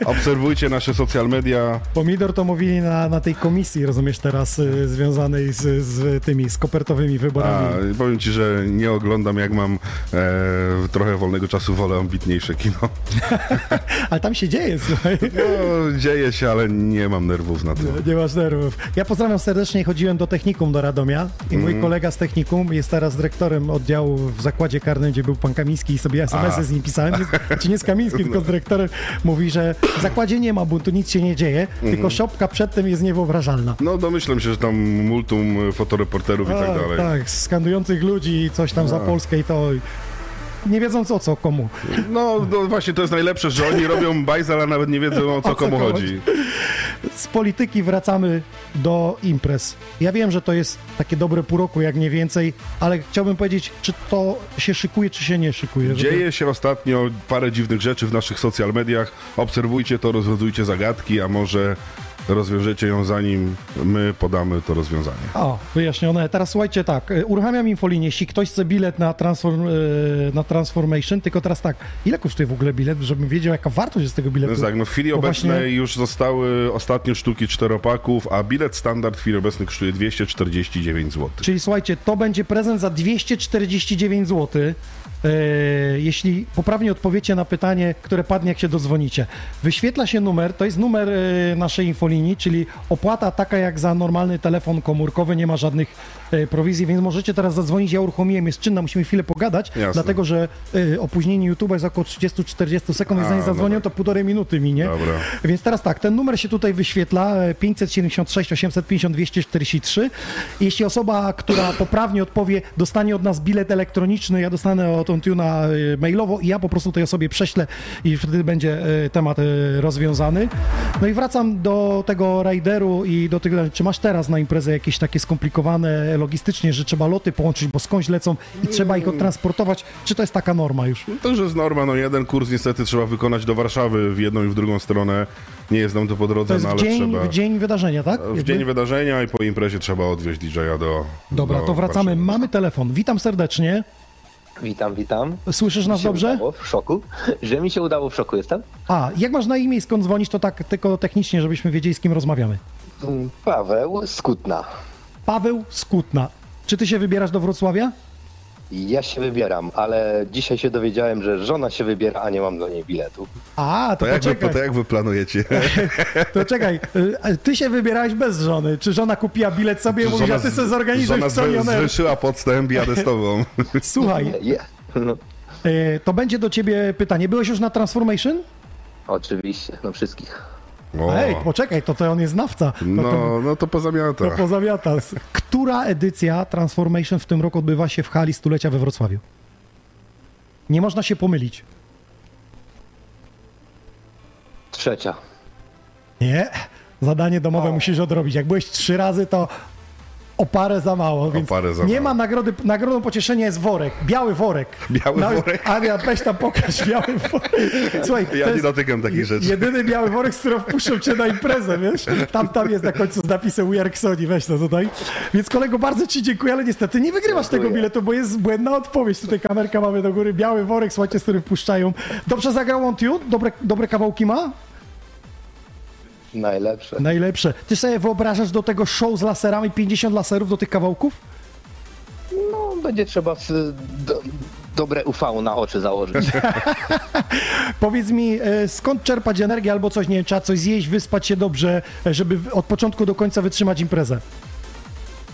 Speaker 2: Obserwujcie nasze social media.
Speaker 1: Pomidor to mówili na, na tej komisji, rozumiesz, teraz y, związanej z, z tymi, z kopertowymi
Speaker 2: A,
Speaker 1: wyborami.
Speaker 2: powiem ci, że nie oglądam, jak mam e, trochę wolnego czasu, wolę ambitniejsze kino.
Speaker 1: Ale tam się dzieje, słuchaj.
Speaker 2: No, dzieje się, ale nie mam nerwów na to.
Speaker 1: Nie masz nerwów. Ja pozdrawiam serdecznie, chodziłem do technikum do Radomia i mój kolega z technikum jest teraz dyrektorem oddziału w zakładzie karnym, gdzie był pan Kamiński i sobie SMS-y z nim pisałem. Nie, czy nie z Kamińskim, tylko z dyrektorem. Mówi, że w zakładzie nie ma buntu, nic się nie dzieje, tylko szopka przedtem jest niewyobrażalna.
Speaker 2: No domyślam się, że tam multum fotoreporterów i tak dalej.
Speaker 1: tak, skandujących ludzi, coś tam za Polskę i to. Nie wiedząc o co komu.
Speaker 2: No, no właśnie to jest najlepsze, że oni robią bajzel, a nawet nie wiedzą o co
Speaker 1: co
Speaker 2: komu
Speaker 1: komu
Speaker 2: chodzi.
Speaker 1: Z polityki wracamy do imprez. Ja wiem, że to jest takie dobre pół roku, jak nie więcej, ale chciałbym powiedzieć, czy to się szykuje, czy się nie szykuje. żeby-
Speaker 2: Dzieje się ostatnio parę dziwnych rzeczy w naszych social mediach. Obserwujcie to, rozwiązujcie zagadki, a może rozwiążecie ją zanim my podamy to rozwiązanie.
Speaker 1: O, wyjaśnione. Teraz słuchajcie, tak, y, uruchamiam infolinię. Jeśli ktoś chce bilet na, transform, y, na Transformation, tylko teraz tak, ile kosztuje w ogóle bilet, żebym wiedział, jaka wartość jest tego biletu?
Speaker 2: No tak, no w chwili
Speaker 1: Bo
Speaker 2: obecnej
Speaker 1: właśnie-
Speaker 2: już zostały ostatnie sztuki czteropaków, a bilet standard w chwili obecnej kosztuje 249 zł.
Speaker 1: Czyli słuchajcie, to będzie prezent za 249 zł. E, jeśli poprawnie odpowiecie na pytanie, które padnie, jak się dodzwonicie. Wyświetla się numer, to jest numer e, naszej infolinii, czyli opłata taka jak za normalny telefon komórkowy, nie ma żadnych prowizji, więc możecie teraz zadzwonić. Ja uruchomiłem, jest czynna, musimy chwilę pogadać,
Speaker 2: Jasne.
Speaker 1: dlatego że e, opóźnienie YouTube jest około 30-40 sekund, więc zanim zadzwonią,
Speaker 2: dobra.
Speaker 1: to półtorej minuty minie.
Speaker 2: Dobra.
Speaker 1: Więc teraz tak, ten numer się tutaj wyświetla, e, 576 850 243. Jeśli osoba, która poprawnie odpowie, dostanie od nas bilet elektroniczny, ja dostanę od Ontuna e, mailowo i ja po prostu tej osobie prześlę i wtedy będzie e, temat e, rozwiązany. No i wracam do tego rajderu i do tego, czy masz teraz na imprezę jakieś takie skomplikowane logistycznie, że trzeba loty połączyć, bo skądś lecą i trzeba ich odtransportować, czy to jest taka norma już?
Speaker 2: To już jest norma, no jeden kurs niestety trzeba wykonać do Warszawy w jedną i w drugą stronę. Nie jest nam to po drodze,
Speaker 1: To jest
Speaker 2: no
Speaker 1: w
Speaker 2: ale
Speaker 1: dzień,
Speaker 2: trzeba...
Speaker 1: w dzień wydarzenia, tak?
Speaker 2: W
Speaker 1: Jakby?
Speaker 2: dzień wydarzenia i po imprezie trzeba odwieźć DJ-a do
Speaker 1: Dobra,
Speaker 2: do
Speaker 1: to wracamy.
Speaker 2: Warszawy.
Speaker 1: Mamy telefon. Witam serdecznie.
Speaker 5: Witam, witam.
Speaker 1: Słyszysz nas
Speaker 5: Mi się
Speaker 1: dobrze?
Speaker 5: Udało w szoku. Że mi się udało w szoku jestem.
Speaker 1: A, jak masz na imię i skąd dzwonisz, to tak tylko technicznie, żebyśmy wiedzieli, z kim rozmawiamy.
Speaker 5: Mm, Paweł Skutna.
Speaker 1: Paweł Skutna. Czy ty się wybierasz do Wrocławia?
Speaker 5: Ja się wybieram, ale dzisiaj się dowiedziałem, że żona się wybiera, a nie mam do niej biletu.
Speaker 1: A, to,
Speaker 2: To jak, wy, to jak wy planujecie?
Speaker 1: to czekaj. A Ty się wybierałeś bez żony. Czy żona kupiła bilet sobie i mówi, a ty sobie zorganizuj
Speaker 2: żona
Speaker 1: On Air.
Speaker 2: zwyższyła podstęp, jadę z tobą.
Speaker 1: Słuchaj,
Speaker 5: no,
Speaker 1: y, to będzie do ciebie pytanie. Byłeś już na Transformation?
Speaker 5: oczywiście, no wszystkich.
Speaker 2: O,
Speaker 1: Ej, poczekaj, to, to on jest znawca. To, to,
Speaker 2: no, no to pozamiata.
Speaker 1: to pozamiata. Która edycja Transformation w tym roku odbywa się w hali stulecia we Wrocławiu? Nie można się pomylić.
Speaker 5: Trzecia.
Speaker 1: Nie, zadanie domowe musisz odrobić. Jak byłeś trzy razy, to o parę za mało. Więc
Speaker 2: parę za
Speaker 1: nie
Speaker 2: mało.
Speaker 1: ma nagrody. Nagrodą pocieszenia jest worek. Biały worek.
Speaker 2: Biały worek?
Speaker 1: Ania, weź tam pokaż biały worek. Słuchaj,
Speaker 2: Ja nie dotykam takich rzeczy.
Speaker 1: jedyny biały worek, z którym wpuszczą cię na imprezę, wiesz? Tam, tam jest na końcu z napisem We Sony, weź to tutaj. Więc kolego, bardzo ci dziękuję, ale niestety nie wygrywasz tego
Speaker 5: Dziękuję.
Speaker 1: biletu, bo jest błędna odpowiedź. Tutaj kamerka mamy do góry, biały worek, słuchajcie, z którym wpuszczają. Dobrze zagrał on tune? Dobre, dobre kawałki ma?
Speaker 5: Najlepsze.
Speaker 1: Najlepsze. Ty sobie wyobrażasz do tego show z laserami 50 laserów do tych kawałków?
Speaker 5: No, będzie trzeba do, dobre UV na oczy założyć.
Speaker 1: Powiedz mi, e, skąd czerpać energię albo coś, nie wiem, trzeba coś zjeść, wyspać się dobrze, e, żeby od początku do końca wytrzymać imprezę.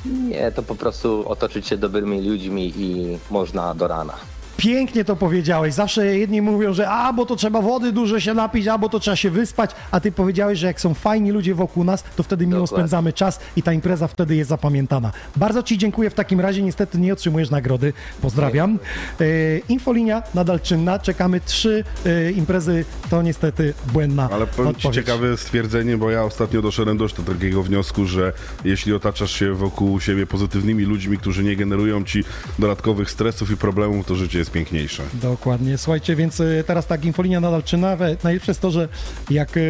Speaker 5: Nie, to po prostu otoczyć się dobrymi ludźmi i można do rana.
Speaker 1: Pięknie to powiedziałeś. Zawsze jedni mówią, że a, bo to trzeba wody dużo się napić, a, bo to trzeba się wyspać, a ty powiedziałeś, że jak są fajni ludzie wokół nas, to wtedy miło
Speaker 5: Dokładnie.
Speaker 1: spędzamy czas i ta impreza wtedy jest zapamiętana. Bardzo ci dziękuję w takim razie. Niestety nie otrzymujesz nagrody. Pozdrawiam. E, infolinia nadal czynna. Czekamy trzy e, imprezy. To niestety błędna
Speaker 2: Ale powiem ci ciekawe stwierdzenie, bo ja ostatnio doszedłem do takiego wniosku, że jeśli otaczasz się wokół siebie pozytywnymi ludźmi, którzy nie generują ci dodatkowych stresów i problemów, to życie jest piękniejsze.
Speaker 1: Dokładnie. Słuchajcie, więc e, teraz tak, infolinia nadal czynna. We- Najlepsze jest to, że jak e,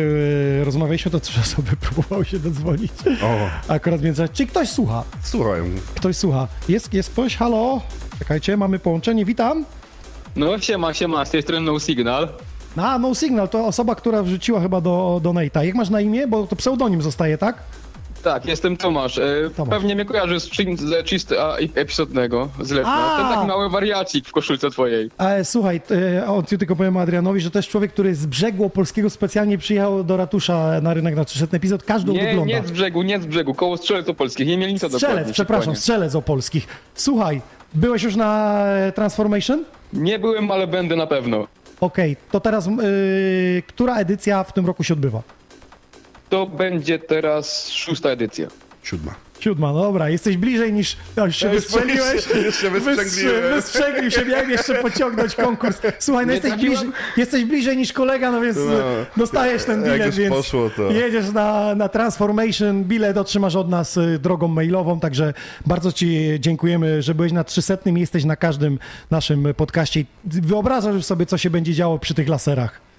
Speaker 1: rozmawialiśmy, to trzy osoby próbowały się dodzwonić.
Speaker 2: O,
Speaker 1: Akurat więc, czy ktoś słucha?
Speaker 2: słuchaj,
Speaker 1: Ktoś słucha. Jest, jest ktoś? Halo? Czekajcie, mamy połączenie. Witam.
Speaker 6: No siema, siema, z tej strony No Signal.
Speaker 1: A, no signal, to osoba, która wrzuciła chyba do Donate'a. Jak masz na imię? Bo to pseudonim zostaje, tak?
Speaker 6: Tak, jestem Tomasz. E,
Speaker 1: Tomasz.
Speaker 6: Pewnie mnie kojarzysz z, z czysty a, epizodnego, z! Letna. Ten taki mały wariacik w koszulce twojej.
Speaker 1: E, słuchaj, e, o, ty tylko powiem Adrianowi, że to jest człowiek, który z brzegu polskiego specjalnie przyjechał do ratusza na rynek na 300 epizod. Każdy
Speaker 6: Nie,
Speaker 1: wygląda.
Speaker 6: nie z brzegu, nie z brzegu, koło Strzelec Opolskich, nie mieli nic
Speaker 1: Strzelec,
Speaker 6: dokładnie.
Speaker 1: przepraszam, strzelec opolskich. Słuchaj, byłeś już na e, Transformation?
Speaker 6: Nie byłem, ale będę na pewno.
Speaker 1: Okej, to teraz e, która edycja w tym roku się odbywa?
Speaker 6: To będzie teraz szósta edycja.
Speaker 2: siódma.
Speaker 1: Siódma, no dobra, jesteś bliżej niż... No, się
Speaker 2: Ja
Speaker 1: wystrzeliłeś.
Speaker 2: jeszcze- jeszcze
Speaker 1: Wystrzelił się, miałem jeszcze pociągnąć konkurs. Słuchaj, no jesteś bliżej, jesteś bliżej niż kolega, no więc
Speaker 2: No.
Speaker 1: dostajesz ten
Speaker 2: Jak
Speaker 1: bilet,
Speaker 2: już
Speaker 1: więc
Speaker 2: poszło, to-
Speaker 1: jedziesz na, na Transformation, bilet otrzymasz od nas y, drogą mailową, także bardzo Ci dziękujemy, że byłeś na 300 i jesteś na każdym naszym podcaście. Wyobrażasz sobie, co się będzie działo przy tych laserach.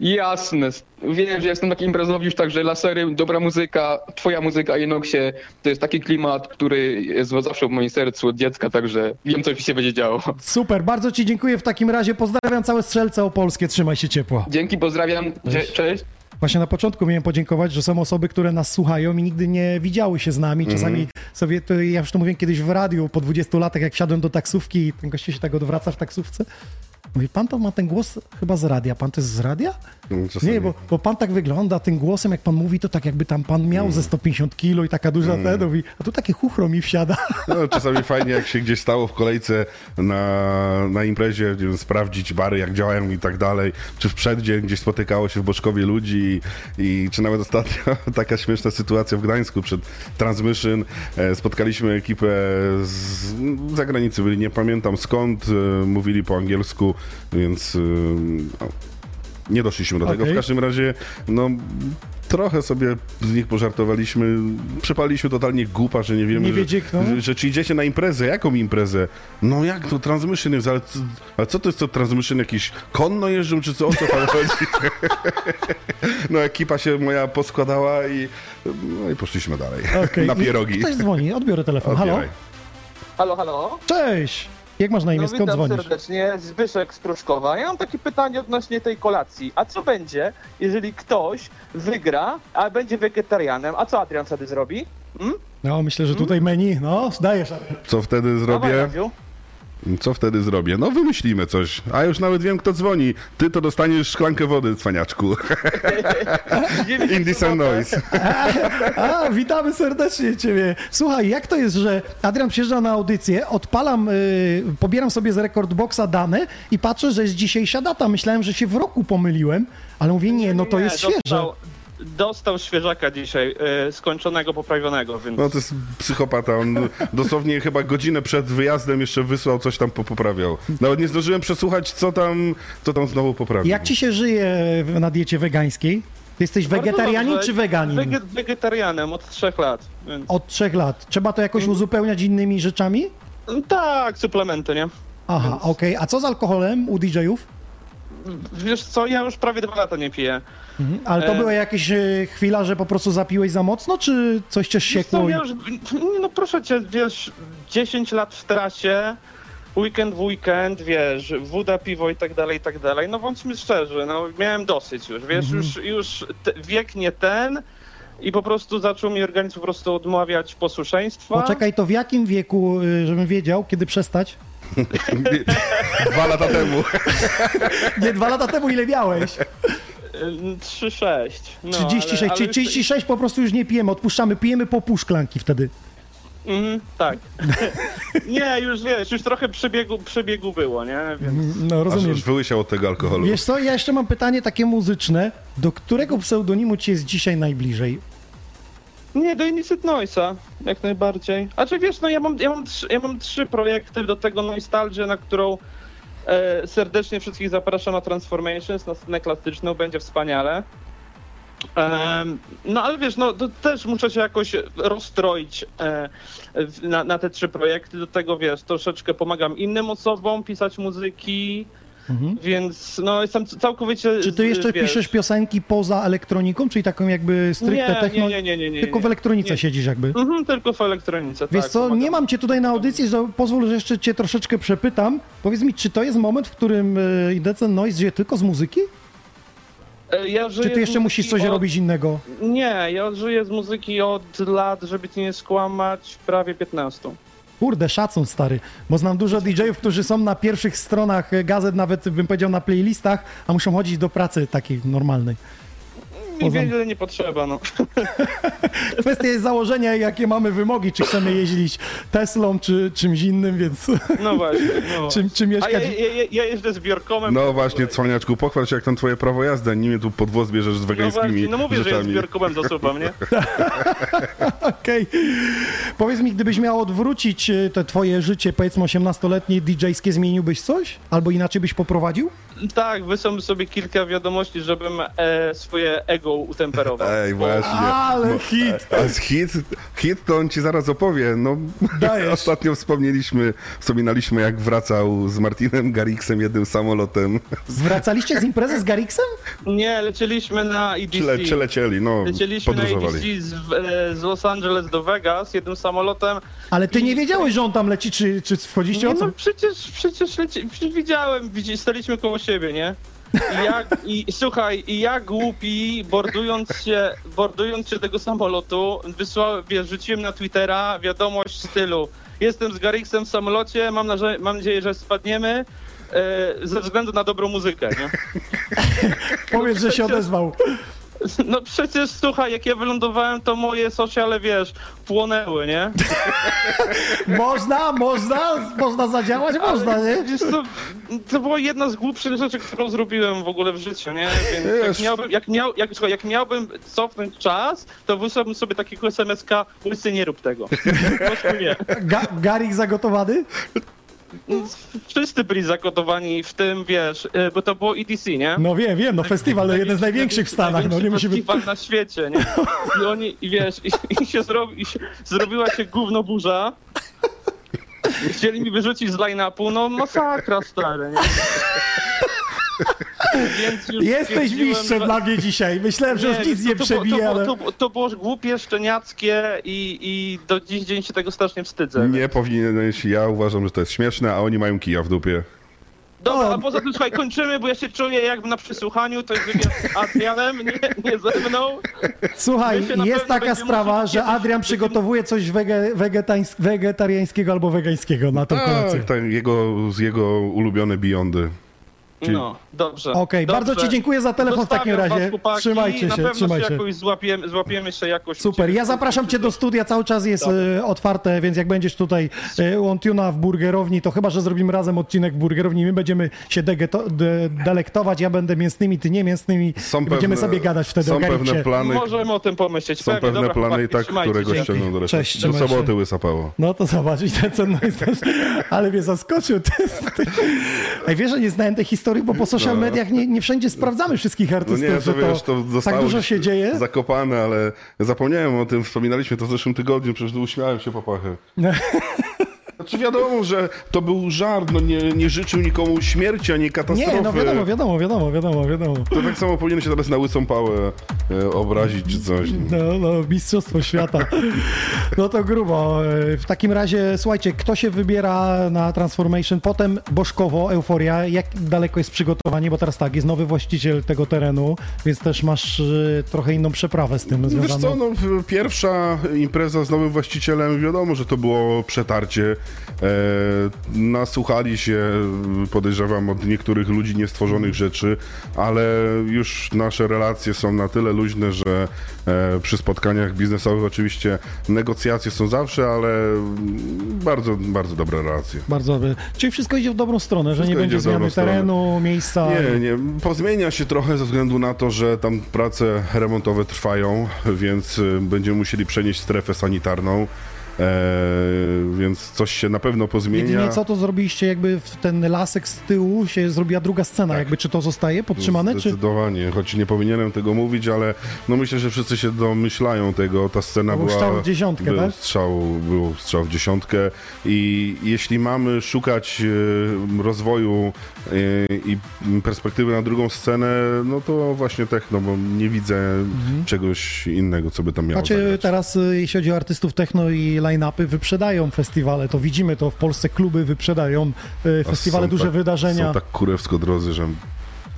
Speaker 6: Jasne. Wiem, że jestem taki imprezowisz, także lasery, dobra muzyka, twoja muzyka Enoxie, to jest taki klimat, który jest zawsze w moim sercu od dziecka, także wiem, co się będzie działo.
Speaker 1: Super, bardzo Ci dziękuję w takim razie. Pozdrawiam całe strzelce opolskie, trzymaj się ciepło.
Speaker 6: Dzięki, pozdrawiam, cześć.
Speaker 1: Właśnie na początku miałem podziękować, że są osoby, które nas słuchają i nigdy nie widziały się z nami. Czasami sobie, to ja już to mówiłem kiedyś w radiu, po 20 latach, jak wsiadłem do taksówki i ten gościu się tak odwraca w taksówce. Mówi, pan to ma ten głos chyba z radia. Pan to jest z radia?
Speaker 2: Czasami.
Speaker 1: Nie, bo, bo pan tak wygląda, tym głosem, jak pan mówi, to tak jakby tam pan miał ze 150 kilo i taka duża ten, mówi, a tu takie chuchro mi wsiada.
Speaker 2: No, czasami fajnie, jak się gdzieś stało w kolejce na, na imprezie, wiem, sprawdzić bary, jak działają i tak dalej, czy w przeddzień gdzieś spotykało się w Boczkowie ludzi i, i czy nawet ostatnio taka śmieszna sytuacja w Gdańsku przed Transmission. E, spotkaliśmy ekipę z z zagranicy, byli nie pamiętam skąd, e, mówili po angielsku, więc e, no, nie doszliśmy do tego.
Speaker 1: Okej.
Speaker 2: W każdym razie, no trochę sobie z nich pożartowaliśmy. Przypaliśmy totalnie głupa, że nie wiemy,
Speaker 1: Nie wiecie,
Speaker 2: że,
Speaker 1: kto?
Speaker 2: że czy idziecie na imprezę. Jaką imprezę? No jak to? Transmission jest, ale, co- ale co to jest to Transmission? Jakiś konno jeżdżą, czy co? O co tam chodzi? no ekipa się moja poskładała i, no i poszliśmy dalej.
Speaker 1: Okej.
Speaker 2: Na pierogi.
Speaker 1: Ktoś dzwoni, odbiorę telefon. Halo?
Speaker 2: Odbieraj.
Speaker 7: Halo, halo.
Speaker 1: Cześć! Jak masz na imię,
Speaker 7: No,
Speaker 1: skąd
Speaker 7: witam
Speaker 1: dzwonisz?
Speaker 7: serdecznie, Zbyszek z Pruszkowa. Ja mam takie pytanie odnośnie tej kolacji. A co będzie, jeżeli ktoś wygra, a będzie wegetarianem? A co Adrian wtedy zrobi? Hmm?
Speaker 1: No, myślę, że tutaj menu, no, dajesz.
Speaker 2: Co wtedy
Speaker 7: Dawaj,
Speaker 2: zrobię?
Speaker 7: Radziu.
Speaker 2: Co wtedy zrobię? No wymyślimy coś. A już nawet wiem, kto dzwoni. Ty to dostaniesz szklankę wody, cwaniaczku.
Speaker 7: Idziemy się
Speaker 2: Indie
Speaker 7: w
Speaker 2: Sun
Speaker 7: sobotę.
Speaker 2: Noise.
Speaker 1: A, witamy serdecznie Ciebie. Słuchaj, jak to jest, że Adrian przyjeżdża na audycję, odpalam, y, pobieram sobie z Recordboxa dane i patrzę, że jest dzisiejsza data. Myślałem, że się w roku pomyliłem, ale mówię, nie, no to jest świeże.
Speaker 7: Dostał, świeżaka dzisiaj, y, skończonego, poprawionego, więc...
Speaker 2: No to jest psychopata. On dosłownie chyba godzinę przed wyjazdem jeszcze wysłał, coś tam poprawiał. Nawet nie zdążyłem przesłuchać, co tam, co tam znowu poprawił.
Speaker 1: Jak Ci się żyje na diecie wegańskiej? Ty jesteś wegetarianin czy weganin?
Speaker 7: Wege- wegetarianem od trzech lat, więc...
Speaker 1: Od trzech lat. Trzeba to jakoś uzupełniać innymi rzeczami?
Speaker 7: Tak, suplementy, nie?
Speaker 1: Aha, okej. A co z alkoholem u DJ-ów?
Speaker 7: Wiesz co, ja już prawie dwa lata nie piję.
Speaker 1: Ale to
Speaker 7: E.
Speaker 1: była jakaś e, chwila, że po prostu zapiłeś za mocno, czy coś cię siekło?
Speaker 7: co, ja już, no proszę cię, wiesz, 10 lat w trasie, weekend w weekend, wiesz, woda, piwo i tak dalej, i tak dalej. No bądźmy szczerzy, no miałem dosyć już, wiesz,
Speaker 1: Mhm.
Speaker 7: już, już te, wiek nie ten i po prostu zaczął mi organizm po prostu odmawiać posłuszeństwa.
Speaker 1: Poczekaj, to w jakim wieku, y, żebym wiedział, kiedy przestać?
Speaker 2: Dwa lata temu.
Speaker 1: Nie, dwa lata temu ile miałeś?
Speaker 7: Y, 3-6. No,
Speaker 1: 36.
Speaker 7: ale, ale
Speaker 1: Czyli
Speaker 7: już-
Speaker 1: 36 po prostu już nie pijemy, odpuszczamy, pijemy po pół szklanki wtedy.
Speaker 7: Mhm, tak. nie, już wiesz, już trochę przebiegu, przebiegu było, nie? Więc...
Speaker 1: No
Speaker 2: Aż
Speaker 1: rozumiem.
Speaker 2: już wyłysiał od tego alkoholu.
Speaker 1: Wiesz co, ja jeszcze mam pytanie takie muzyczne. Do którego pseudonimu ci jest dzisiaj najbliżej?
Speaker 7: Nie, do Innocent Noise'a, jak najbardziej. A czy wiesz, no ja mam, ja mam, trzy, ja mam trzy projekty do tego Nostalgia, na którą e, serdecznie wszystkich zapraszam na Transformations, na scenę klasyczną, będzie wspaniale. Em, no ale wiesz, no to też muszę się jakoś rozstroić e, na, na te trzy projekty. Do tego wiesz, troszeczkę pomagam innym osobom pisać muzyki, więc no jestem całkowicie.
Speaker 1: Mhm. Czy ty jeszcze
Speaker 7: wiesz,
Speaker 1: piszesz piosenki poza elektroniką, czyli taką jakby stricte
Speaker 7: Nie,
Speaker 1: techno?
Speaker 7: nie, nie, nie, nie,
Speaker 1: Tylko w elektronice
Speaker 7: Nie.
Speaker 1: siedzisz jakby.
Speaker 7: Mhm, tylko w elektronice.
Speaker 1: Wiesz
Speaker 7: tak,
Speaker 1: co,
Speaker 7: pomagam.
Speaker 1: nie mam cię tutaj na audycji, że pozwól, że jeszcze cię troszeczkę przepytam. Powiedz mi, czy to jest moment, w którym y, Indecent Noise żyje tylko z muzyki?
Speaker 7: E, Ja
Speaker 1: Czy ty jeszcze musisz coś
Speaker 7: od...
Speaker 1: robić innego?
Speaker 7: Nie, ja żyję z muzyki od lat, żeby ci nie skłamać, prawie 15.
Speaker 1: Kurde, szacun stary, bo znam dużo DJ-ów, którzy są na pierwszych stronach e, gazet, nawet bym powiedział na playlistach, a muszą chodzić do pracy takiej normalnej.
Speaker 7: Mi wiele nie potrzeba, no.
Speaker 1: Kwestia jest założenia, jakie mamy wymogi, czy chcemy jeździć Teslą, czy czymś innym, więc
Speaker 7: No właśnie. No.
Speaker 1: czym, czym
Speaker 7: A ja,
Speaker 1: mieszkać.
Speaker 7: ja, ja, jeżdżę z biorkomem.
Speaker 2: No właśnie, cwaniaczku, pochwal się jak tam twoje prawo jazdy, nie mnie tu pod włos bierzesz z
Speaker 7: no,
Speaker 2: wegańskimi
Speaker 7: właśnie, no mówię, że ja z
Speaker 2: rzeczami.
Speaker 7: biorkomem zasuwam, nie?
Speaker 1: Okej. Powiedz mi, gdybyś miał odwrócić e, te twoje życie, powiedzmy 18-letnie DJ-skie, zmieniłbyś coś? Albo inaczej byś poprowadził?
Speaker 7: Tak, wysłałem sobie kilka wiadomości, żebym e, swoje ego utemperował.
Speaker 2: Ej, właśnie.
Speaker 1: Ale
Speaker 2: Bo-
Speaker 1: hit!
Speaker 2: A z hit, hit to on ci zaraz opowie. No,
Speaker 1: Dajesz.
Speaker 2: ostatnio wspomnieliśmy, wspominaliśmy jak wracał z Martinem Garrixem jednym samolotem.
Speaker 1: Wracaliście z imprezy z Garrixem?
Speaker 7: Nie, lecieliśmy na EDC.
Speaker 2: Przyle, przylecieli, no,
Speaker 7: Lecieliśmy na. EDC z, e, z Los Angeles do Vegas jednym samolotem.
Speaker 1: Ale ty
Speaker 7: I-
Speaker 1: nie wiedziałeś, że on tam leci, czy, czy wchodziliście
Speaker 7: Nie,
Speaker 1: o co?
Speaker 7: no przecież, przecież, leci, przecież widziałem, widzi, staliśmy koło siebie, nie? I, jak, i słuchaj, i ja głupi, bordując się, bordując się tego samolotu, wysłałem, wiesz, rzuciłem na Twittera wiadomość w stylu jestem z Garrixem w samolocie, mam, naże- mam nadzieję, że spadniemy e, ze względu na dobrą muzykę, nie?
Speaker 1: Powiedz, że się odezwał.
Speaker 7: No przecież, słuchaj, jak ja wylądowałem, to moje sociale, wiesz, płonęły, nie?
Speaker 1: Można, można, można zadziałać, można, nie?
Speaker 7: Wiesz co, to była jedna z głupszych rzeczy, którą zrobiłem w ogóle w życiu, nie? Więc jak, miałbym, jak, miał, jak, słuchaj, jak miałbym cofnąć czas, to wysłałbym sobie takiego SMS-ka, łysy nie rób tego. Po prostu nie.
Speaker 1: Ga Garrix zagotowany?
Speaker 7: Wszyscy byli zakotowani w tym, wiesz, y, bo to było EDC, nie?
Speaker 1: No wiem, wiem, no festiwal jeden z największych w Stanach, no nie musimy...
Speaker 7: festiwal na świecie, nie? I oni, i wiesz, i, i się, zrobi, i się zrobiła się gówno burza. Chcieli mi wyrzucić z line-upu, no masakra stary, nie?
Speaker 1: Jesteś mistrzem dla mnie dzisiaj. Myślałem, że już nic
Speaker 7: to-
Speaker 1: nie
Speaker 7: to,
Speaker 1: przebije,
Speaker 7: to, to, było- to było głupie, szczeniackie i, i do dziś dzień się tego strasznie wstydzę.
Speaker 2: Nie powinieneś, ja uważam, że to jest śmieszne, a oni mają kija w dupie.
Speaker 7: Dobra,
Speaker 1: O.
Speaker 7: a poza tym słuchaj, kończymy, bo ja się czuję jakby na przesłuchaniu, to jest wywiad z Adrianem, nie, nie ze mną.
Speaker 1: Słuchaj, jest taka sprawa, że Adrian przygotowuje coś wege, wegetańs- wegetariańskiego albo wegańskiego na tą kolację.
Speaker 2: Tak, tak, jego, z jego ulubione Beyondy.
Speaker 7: No, dobrze.
Speaker 1: Okej,
Speaker 7: dobrze.
Speaker 1: bardzo Ci dziękuję za telefon w takim
Speaker 7: Zostawiam was,
Speaker 1: razie.
Speaker 7: chłopaki,
Speaker 1: Trzymajcie
Speaker 7: na
Speaker 1: się,
Speaker 7: pewno
Speaker 1: trzymaj
Speaker 7: się jakoś złapiemy, złapiemy się jakoś.
Speaker 1: Super, ja zapraszam Cię do studia, cały czas jest e, otwarte, więc jak będziesz tutaj e, u Ontuna w burgerowni, to chyba, że zrobimy razem odcinek w burgerowni, my będziemy się degeto, de, delektować, ja będę mięsnymi, Ty nie mięsnymi
Speaker 2: Są
Speaker 1: i będziemy
Speaker 2: pewne-
Speaker 1: sobie gadać wtedy
Speaker 2: Są
Speaker 1: o
Speaker 2: pewne plany,
Speaker 7: Możemy o tym pomyśleć.
Speaker 2: są
Speaker 7: Pewnie,
Speaker 2: pewne
Speaker 7: dobra,
Speaker 2: plany i
Speaker 7: chłopaki,
Speaker 2: tak,
Speaker 7: trzymajcie
Speaker 2: które go
Speaker 7: się.
Speaker 2: ściągną do reszty.
Speaker 1: Cześć,
Speaker 2: Do soboty łysapało.
Speaker 1: No to zobacz, i ten cenność też, ale mnie zaskoczył. Ej, wiesz, że nie znałem tej historii, bo po social
Speaker 2: No.
Speaker 1: mediach nie, nie wszędzie sprawdzamy wszystkich
Speaker 2: No
Speaker 1: artystów,
Speaker 2: nie, to
Speaker 1: że
Speaker 2: wiesz, to
Speaker 1: tak dużo się dzieje.
Speaker 2: zakopane, ale zapomniałem o tym, wspominaliśmy to w zeszłym tygodniu, przecież uśmiałem się po pachę. Znaczy wiadomo, że to był żart, no nie, nie życzył nikomu śmierci, ani katastrofy.
Speaker 1: Nie, no wiadomo, wiadomo, wiadomo, wiadomo, wiadomo.
Speaker 2: To tak samo powinien się teraz na łysą pałę e, obrazić czy coś.
Speaker 1: No, no, mistrzostwo świata. No to grubo. E, W takim razie, słuchajcie, kto się wybiera na Transformation? Potem Bożkowo, Euforia. Jak daleko jest przygotowanie? Bo teraz tak, jest nowy właściciel tego terenu, więc też masz e, trochę inną przeprawę z tym
Speaker 2: Wiesz
Speaker 1: związaną.
Speaker 2: co, no, pierwsza impreza z nowym właścicielem, wiadomo, że to było przetarcie. E, nasłuchali się, podejrzewam, od niektórych ludzi niestworzonych rzeczy, ale już nasze relacje są na tyle luźne, że e, przy spotkaniach biznesowych oczywiście negocjacje są zawsze, ale bardzo, bardzo dobre relacje.
Speaker 1: Bardzo dobry. Czyli wszystko idzie w dobrą stronę, że nie
Speaker 2: Wszystko
Speaker 1: będzie zmiany
Speaker 2: stronę.
Speaker 1: terenu, miejsca.
Speaker 2: Nie, nie. Pozmienia się trochę ze względu na to, że tam prace remontowe trwają, więc y, będziemy musieli przenieść strefę sanitarną. E, więc coś się na pewno pozmienia.
Speaker 1: Jedynie co to zrobiliście, jakby w ten lasek z tyłu się zrobiła druga scena, jakby czy to zostaje podtrzymane, czy...
Speaker 2: Zdecydowanie, choć nie powinienem tego mówić, ale no myślę, że wszyscy się domyślają tego. Ta scena
Speaker 1: był
Speaker 2: była.
Speaker 1: strzał w dziesiątkę,
Speaker 2: był
Speaker 1: tak?
Speaker 2: Strzał, był strzał w dziesiątkę i jeśli mamy szukać e, rozwoju e, i perspektywy na drugą scenę, no to właśnie techno, bo nie widzę czegoś innego, co by tam miało
Speaker 1: Znaczy teraz, jeśli chodzi o artystów techno i line-upy, wyprzedają festiwale, to widzimy to w Polsce, kluby wyprzedają
Speaker 2: A
Speaker 1: festiwale, duże
Speaker 2: tak,
Speaker 1: wydarzenia.
Speaker 2: Są tak kurewsko drodzy, że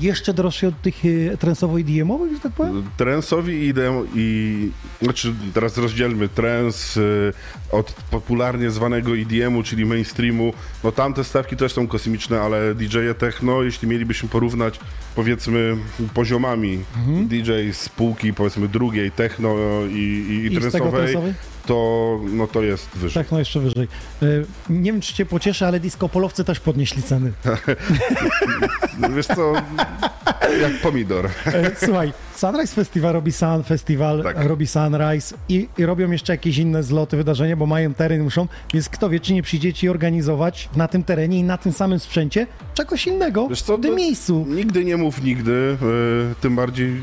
Speaker 1: Jeszcze droższy od tych e, trensowo-idiomowych, że tak powiem?
Speaker 2: Trensowi idę i... Znaczy, teraz rozdzielmy trens y, od popularnie zwanego EDM-u, czyli mainstreamu. No tamte stawki też są kosmiczne, ale DJ-e techno, jeśli mielibyśmy porównać powiedzmy poziomami DJ z półki powiedzmy drugiej techno i, i, i
Speaker 1: I
Speaker 2: trensowej? To, no to jest wyżej.
Speaker 1: Tak, no jeszcze wyżej. E, Nie wiem, czy cię pocieszę, ale disco polowcy też podnieśli ceny.
Speaker 2: Wiesz co, jak pomidor.
Speaker 1: E, Słuchaj, Sunrise Festival robi Sun Festival,
Speaker 2: Tak.
Speaker 1: robi Sunrise i, i robią jeszcze jakieś inne zloty, wydarzenia, bo mają teren, muszą, więc kto wie, czy nie przyjdziecie organizować na tym terenie i na tym samym sprzęcie czegoś innego
Speaker 2: Wiesz co,
Speaker 1: w tym
Speaker 2: to
Speaker 1: miejscu.
Speaker 2: Nigdy nie mów nigdy, e, tym bardziej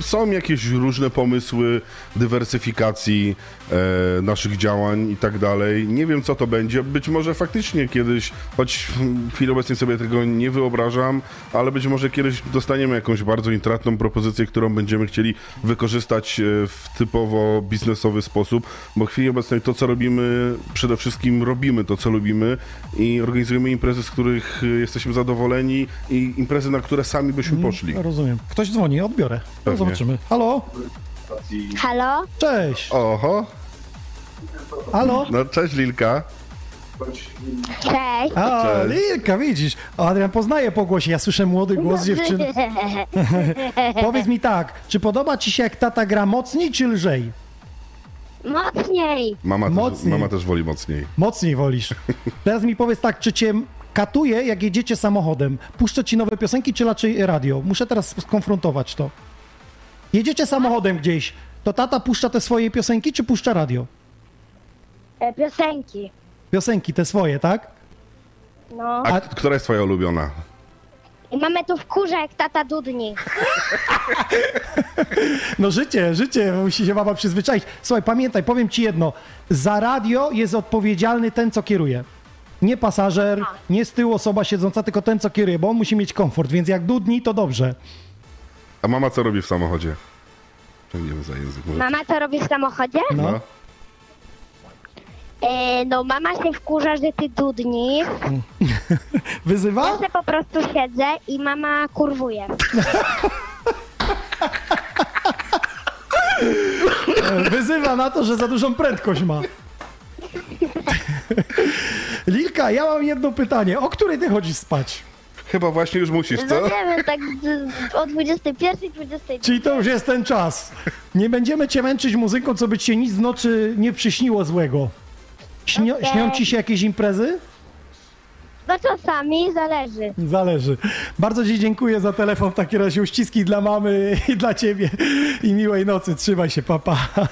Speaker 2: są jakieś różne pomysły dywersyfikacji e, naszych działań i tak dalej. Nie wiem, co to będzie. Być może faktycznie kiedyś, choć w chwili obecnej sobie tego nie wyobrażam, ale być może kiedyś dostaniemy jakąś bardzo intratną propozycję, którą będziemy chcieli wykorzystać e, w typowo biznesowy sposób, bo w chwili obecnej to, co robimy, przede wszystkim robimy to, co lubimy i organizujemy imprezy, z których e, jesteśmy zadowoleni i imprezy, na które sami byśmy poszli.
Speaker 1: Rozumiem. Ktoś dzwoni, odbiorę. No, zobaczymy. Halo?
Speaker 8: Halo?
Speaker 1: Cześć.
Speaker 2: Oho,
Speaker 1: Halo?
Speaker 2: no cześć Lilka.
Speaker 8: Cześć.
Speaker 1: A,
Speaker 2: Cześć.
Speaker 1: Lilka, widzisz. O, Adrian poznaje po głosie. Ja słyszę młody głos dziewczyny. Powiedz mi tak, czy podoba ci się jak tata gra mocniej czy lżej?
Speaker 8: Mocniej.
Speaker 2: Mama też,
Speaker 1: Mocniej.
Speaker 2: mama też woli mocniej.
Speaker 1: Mocniej wolisz. Teraz mi powiedz tak, czy cię katuje, jak jedziecie samochodem? Puszczę ci nowe piosenki, czy raczej radio? Muszę teraz skonfrontować to. Jedziecie samochodem gdzieś, to tata puszcza te swoje piosenki, czy puszcza radio?
Speaker 8: E, piosenki.
Speaker 1: Piosenki te swoje, tak?
Speaker 8: No.
Speaker 2: A, k- która jest twoja ulubiona?
Speaker 8: Mamy tu w kurze jak tata dudni.
Speaker 1: No życie, życie, musi się mama przyzwyczaić. Słuchaj, pamiętaj, powiem ci jedno. Za radio jest odpowiedzialny ten, co kieruje. Nie pasażer, nie z tyłu osoba siedząca, tylko ten, co kieruje, bo on musi mieć komfort, więc jak dudni, to dobrze.
Speaker 2: A mama co robi w samochodzie? Ciągniemy za język. Może.
Speaker 8: Mama co robi w samochodzie?
Speaker 1: No.
Speaker 2: No.
Speaker 8: E, no mama się wkurza, że ty dudni.
Speaker 1: Wyzywa?
Speaker 8: Ja se po prostu siedzę i mama kurwuje.
Speaker 1: Wyzywa na to, że za dużą prędkość ma. Lilka, ja mam jedno pytanie. O której ty chodzisz spać?
Speaker 2: Chyba właśnie już musisz,
Speaker 8: No
Speaker 2: co?
Speaker 8: nie wiem, tak o 21, 22.
Speaker 1: Czyli to już jest ten czas. Nie będziemy cię męczyć muzyką, co by ci się nic w nocy nie przyśniło złego. Śnio,
Speaker 8: Okej.
Speaker 1: Śnią ci się jakieś imprezy?
Speaker 8: No czasami zależy.
Speaker 1: Zależy. Bardzo Ci dziękuję za telefon. W takim razie uściski dla mamy i dla Ciebie. I miłej nocy. Trzymaj się, papa.
Speaker 2: Pa.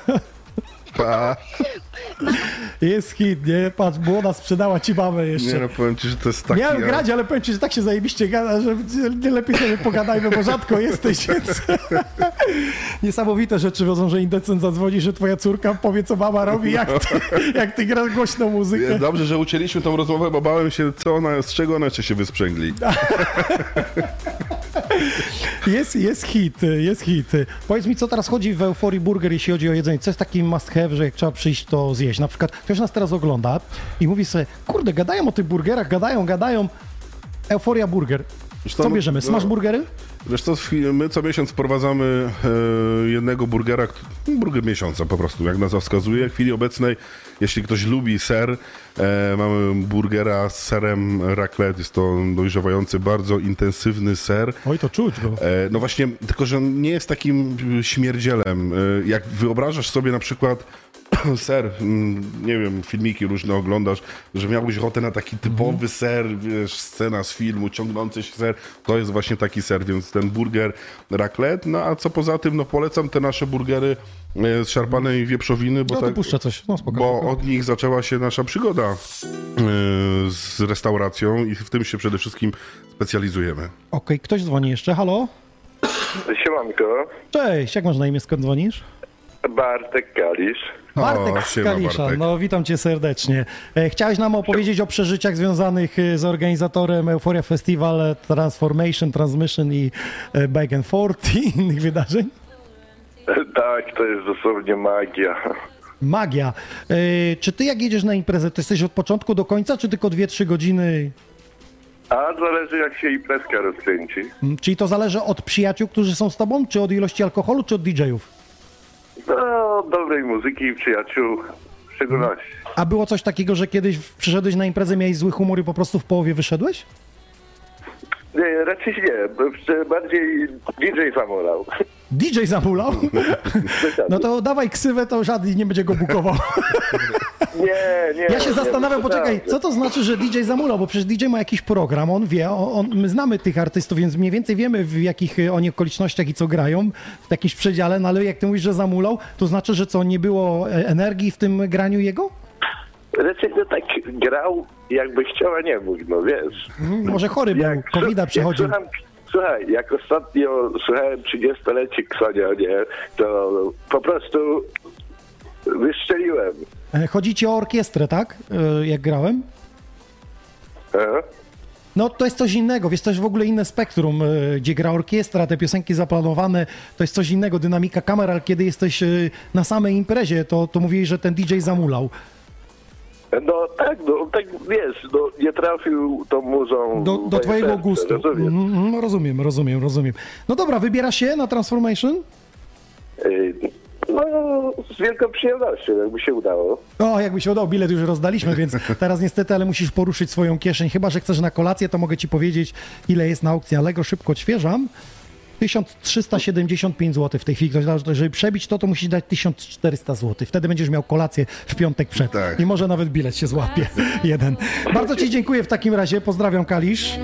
Speaker 1: Jest hit, nie? Patrz, młoda sprzedała Ci mamę jeszcze.
Speaker 2: Nie no, powiem ci, że to jest taki...
Speaker 1: Miałem grać, ale powiem Ci, że tak się zajebiście gada, że nie lepiej sobie pogadajmy, bo rzadko jesteś, więc... Niesamowite rzeczy wiozą, że indecent zadzwoni, że Twoja córka powie, co mama robi, jak Ty, jak ty grasz głośną muzykę.
Speaker 2: Dobrze, że ucięliśmy tą rozmowę, bo bałem się, co ona, z czego ona jeszcze się wysprzęgli.
Speaker 1: Jest, jest hit, jest hit. Powiedz mi, co teraz chodzi w Euforii Burger, jeśli chodzi o jedzenie? Co jest taki must have, że jak trzeba przyjść, to zjeść? Na przykład ktoś nas teraz ogląda i mówi sobie, kurde, gadają o tych burgerach, gadają, gadają. Euforia Burger. Co
Speaker 2: no,
Speaker 1: bierzemy?
Speaker 2: no,
Speaker 1: Smash burgery?
Speaker 2: Wiesz co, my co miesiąc wprowadzamy e, jednego burgera, kt- burger miesiąca po prostu, jak nazwa wskazuje. W chwili obecnej, jeśli ktoś lubi ser, e, mamy burgera z serem raclette. Jest to dojrzewający, bardzo intensywny ser.
Speaker 1: Oj, to czuć go.
Speaker 2: E, No właśnie, tylko że on nie jest takim śmierdzielem. Jak wyobrażasz sobie na przykład ser, mm, nie wiem, filmiki różne oglądasz, że miałbyś ochotę na taki typowy ser, wiesz, scena z filmu, ciągnący się ser, to jest właśnie taki ser, więc ten burger raclette, no a co poza tym, no polecam te nasze burgery e, z szarpanej wieprzowiny, bo,
Speaker 1: No to
Speaker 2: tak,
Speaker 1: puszczę coś. No spoko.
Speaker 2: bo od nich zaczęła się nasza przygoda e, z restauracją i w tym się przede wszystkim specjalizujemy.
Speaker 1: Okej, ktoś dzwoni jeszcze. Halo?
Speaker 9: Siemanko,
Speaker 1: Cześć, jak masz na imię, skąd dzwonisz?
Speaker 9: Bartek Kalisz.
Speaker 1: Bartek
Speaker 2: O, siema,
Speaker 1: Kalisza,
Speaker 2: Bartek.
Speaker 1: no witam cię serdecznie. E, chciałeś nam opowiedzieć o przeżyciach związanych e, z organizatorem Euphoria Festival, e, Transformation, Transmission i Back and Forth i innych wydarzeń?
Speaker 9: Tak, to jest dosłownie magia.
Speaker 1: Magia. Czy ty jak jedziesz na imprezę, to jesteś od początku do końca, czy tylko 2-3 godziny?
Speaker 9: A zależy jak się imprezka rozkręci.
Speaker 1: Mm, Czyli to zależy od przyjaciół, którzy są z tobą, czy od ilości alkoholu, czy od DJ-ów?
Speaker 9: No, dobrej muzyki przyjaciół w szczególności.
Speaker 1: A było coś takiego, że kiedyś przyszedłeś na imprezę, miałeś zły humor i po prostu w połowie wyszedłeś?
Speaker 9: Nie, raczej nie, bardziej DJ zamolał.
Speaker 1: DJ zamulał? No to dawaj ksywę, to żaden nie będzie go bukował.
Speaker 9: Nie, nie.
Speaker 1: Ja się
Speaker 9: nie,
Speaker 1: zastanawiam,
Speaker 9: nie,
Speaker 1: poczekaj, co to znaczy, że DJ zamulał? Bo przecież DJ ma jakiś program, on wie, on, my znamy tych artystów, więc mniej więcej wiemy w jakich y, oni okolicznościach i co grają w jakimś przedziale, no ale jak ty mówisz, że zamulał, to znaczy, że co, nie było e, energii w tym graniu jego?
Speaker 9: To tak grał, jakby chciał, a nie mógł, no wiesz.
Speaker 1: Mm, Może chory był, covid
Speaker 9: Jak
Speaker 1: przechodził.
Speaker 9: słucham, słuchaj, jak ostatnio słuchałem 30-leci Ksonio, nie, to po prostu wystrzeliłem.
Speaker 1: E, Chodzi ci o orkiestrę, tak? E, Jak grałem?
Speaker 9: E?
Speaker 1: No to jest coś innego, jest w ogóle inne spektrum, e, gdzie gra orkiestra, te piosenki zaplanowane, to jest coś innego, dynamika kamer, ale kiedy jesteś na samej imprezie, to, to mówiłeś, że ten DJ zamulał.
Speaker 9: No tak, no tak wiesz, no nie trafił tą muzą
Speaker 1: Do, do twojego
Speaker 9: serce,
Speaker 1: gustu.
Speaker 9: rozumiesz?
Speaker 1: Mhm, mhm, rozumiem, rozumiem, rozumiem. No dobra, wybierasz się na Transformation?
Speaker 9: No, z wielką przyjemnością, jakby się udało.
Speaker 1: O, jakby się udało, bilet już rozdaliśmy, więc teraz niestety, ale musisz poruszyć swoją kieszeń. Chyba, że chcesz na kolację, to mogę ci powiedzieć, ile jest na aukcji Allegro. Szybko odświeżam. 1375 zł w tej chwili. Żeby przebić to, to musisz dać 1400 zł. Wtedy będziesz miał kolację w piątek przed.
Speaker 2: Tak.
Speaker 1: I może nawet bilet się złapie. Jeden. Bardzo ci dziękuję w takim razie. Pozdrawiam, Kalisz.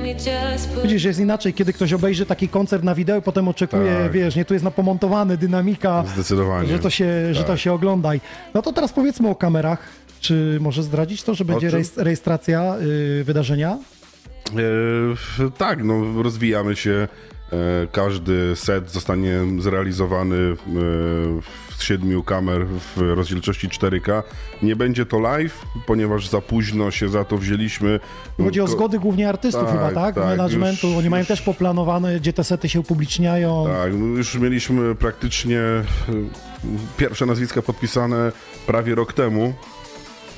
Speaker 1: Widzisz, jest inaczej, kiedy ktoś obejrzy taki koncert na wideo i potem oczekuje,
Speaker 2: Tak.
Speaker 1: wiesz, nie, tu jest napomontowane, dynamika.
Speaker 2: Zdecydowanie.
Speaker 1: Że to się, że to
Speaker 2: Tak.
Speaker 1: się oglądaj. No to teraz powiedzmy o kamerach. Czy możesz zdradzić to, że będzie rejestracja y, wydarzenia?
Speaker 2: E, tak, no rozwijamy się. E, każdy set zostanie zrealizowany e, z siedmiu kamer w rozdzielczości 4K. Nie będzie to live, ponieważ za późno się za to wzięliśmy.
Speaker 1: Chodzi o zgody głównie artystów
Speaker 2: Tak,
Speaker 1: chyba, tak?
Speaker 2: tak,
Speaker 1: Managementu.
Speaker 2: już-
Speaker 1: Oni mają
Speaker 2: już-
Speaker 1: też poplanowane, gdzie te sety się upubliczniają.
Speaker 2: Tak, no już mieliśmy praktycznie e, pierwsze nazwiska podpisane prawie rok temu.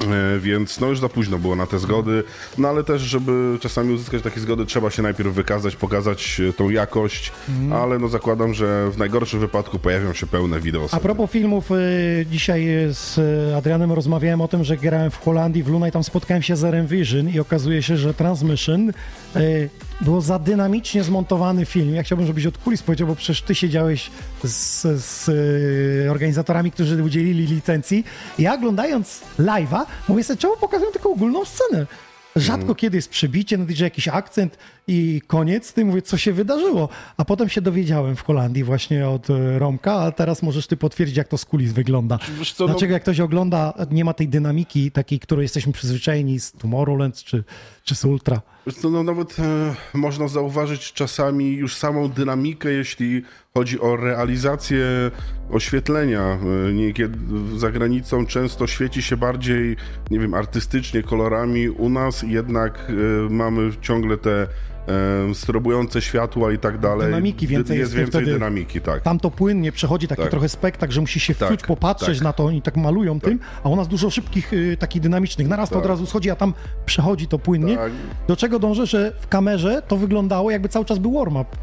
Speaker 2: E, Więc no już za późno było na te zgody, no ale też, żeby czasami uzyskać takie zgody, trzeba się najpierw wykazać, pokazać e, tą jakość,
Speaker 1: Mhm.
Speaker 2: ale no zakładam, że w najgorszym wypadku pojawią się pełne wideo.
Speaker 1: A propos filmów, y, dzisiaj z Adrianem rozmawiałem o tym, że grałem w Holandii, w Luna i tam spotkałem się z RM Vision i okazuje się, że Transmission było za dynamicznie zmontowany film. Ja chciałbym, żebyś od kulis powiedział, bo przecież ty siedziałeś z, z y, organizatorami, którzy udzielili licencji. Ja oglądając live'a, mówię sobie, czemu pokazują tylko ogólną scenę? Rzadko kiedy jest przebicie, nawet że jakiś akcent i koniec. Ty mówię, co się wydarzyło. A potem się dowiedziałem w Holandii właśnie od e, Romka, a teraz możesz ty potwierdzić, jak to z kulis wygląda.
Speaker 2: Co, no-
Speaker 1: Dlaczego jak ktoś ogląda, nie ma tej dynamiki takiej, której jesteśmy przyzwyczajeni z Tomorrowland czy, czy z Ultra.
Speaker 2: Co, no nawet e, można zauważyć czasami już samą dynamikę, jeśli chodzi o realizację oświetlenia. E, Niekiedy za granicą często świeci się bardziej, nie wiem, artystycznie, kolorami. U nas jednak e, mamy ciągle te strobujące światła i tak dalej.
Speaker 1: Dynamiki więcej
Speaker 2: jest.
Speaker 1: jest
Speaker 2: więcej dynamiki, tak.
Speaker 1: Tam to płynnie przechodzi taki
Speaker 2: Tak.
Speaker 1: trochę spektakl, że musi się
Speaker 2: Tak,
Speaker 1: wczuć, popatrzeć
Speaker 2: tak.
Speaker 1: na to, oni tak malują tym, a u nas dużo szybkich, y, takich dynamicznych. Naraz to
Speaker 2: Tak.
Speaker 1: od razu schodzi, a tam przechodzi to płynnie.
Speaker 2: Tak.
Speaker 1: Do czego dążę, że w kamerze to wyglądało jakby cały czas był warm-up.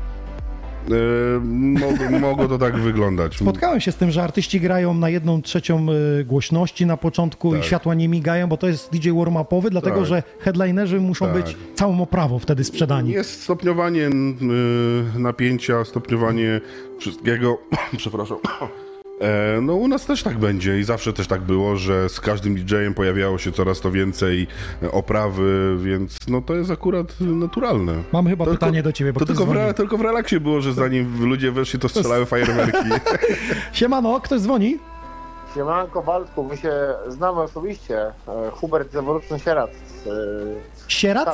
Speaker 2: E, mogło, to tak wyglądać.
Speaker 1: Spotkałem się z tym, że artyści grają na jedną trzecią y, głośności na początku i
Speaker 2: Tak.
Speaker 1: światła nie migają, bo to jest DJ warm-upowy, dlatego
Speaker 2: Tak.
Speaker 1: że headlinerzy muszą
Speaker 2: Tak.
Speaker 1: być całą oprawą wtedy sprzedani.
Speaker 2: Jest stopniowanie y, napięcia, stopniowanie wszystkiego. Przepraszam. E, no u nas też tak będzie i zawsze też tak było, że z każdym DJ-em pojawiało się coraz to więcej e, oprawy, więc no to jest akurat naturalne.
Speaker 1: Mam chyba
Speaker 2: Tylko-
Speaker 1: pytanie do ciebie, bo
Speaker 2: To tylko w,
Speaker 1: dzwoni.
Speaker 2: tylko w relaksie było, że zanim ludzie weszli, to strzelały fajerwerki.
Speaker 1: Siemano, ktoś dzwoni?
Speaker 10: Siemanko Waldku, my się znamy osobiście. E, Hubert z Evolution Sieradz?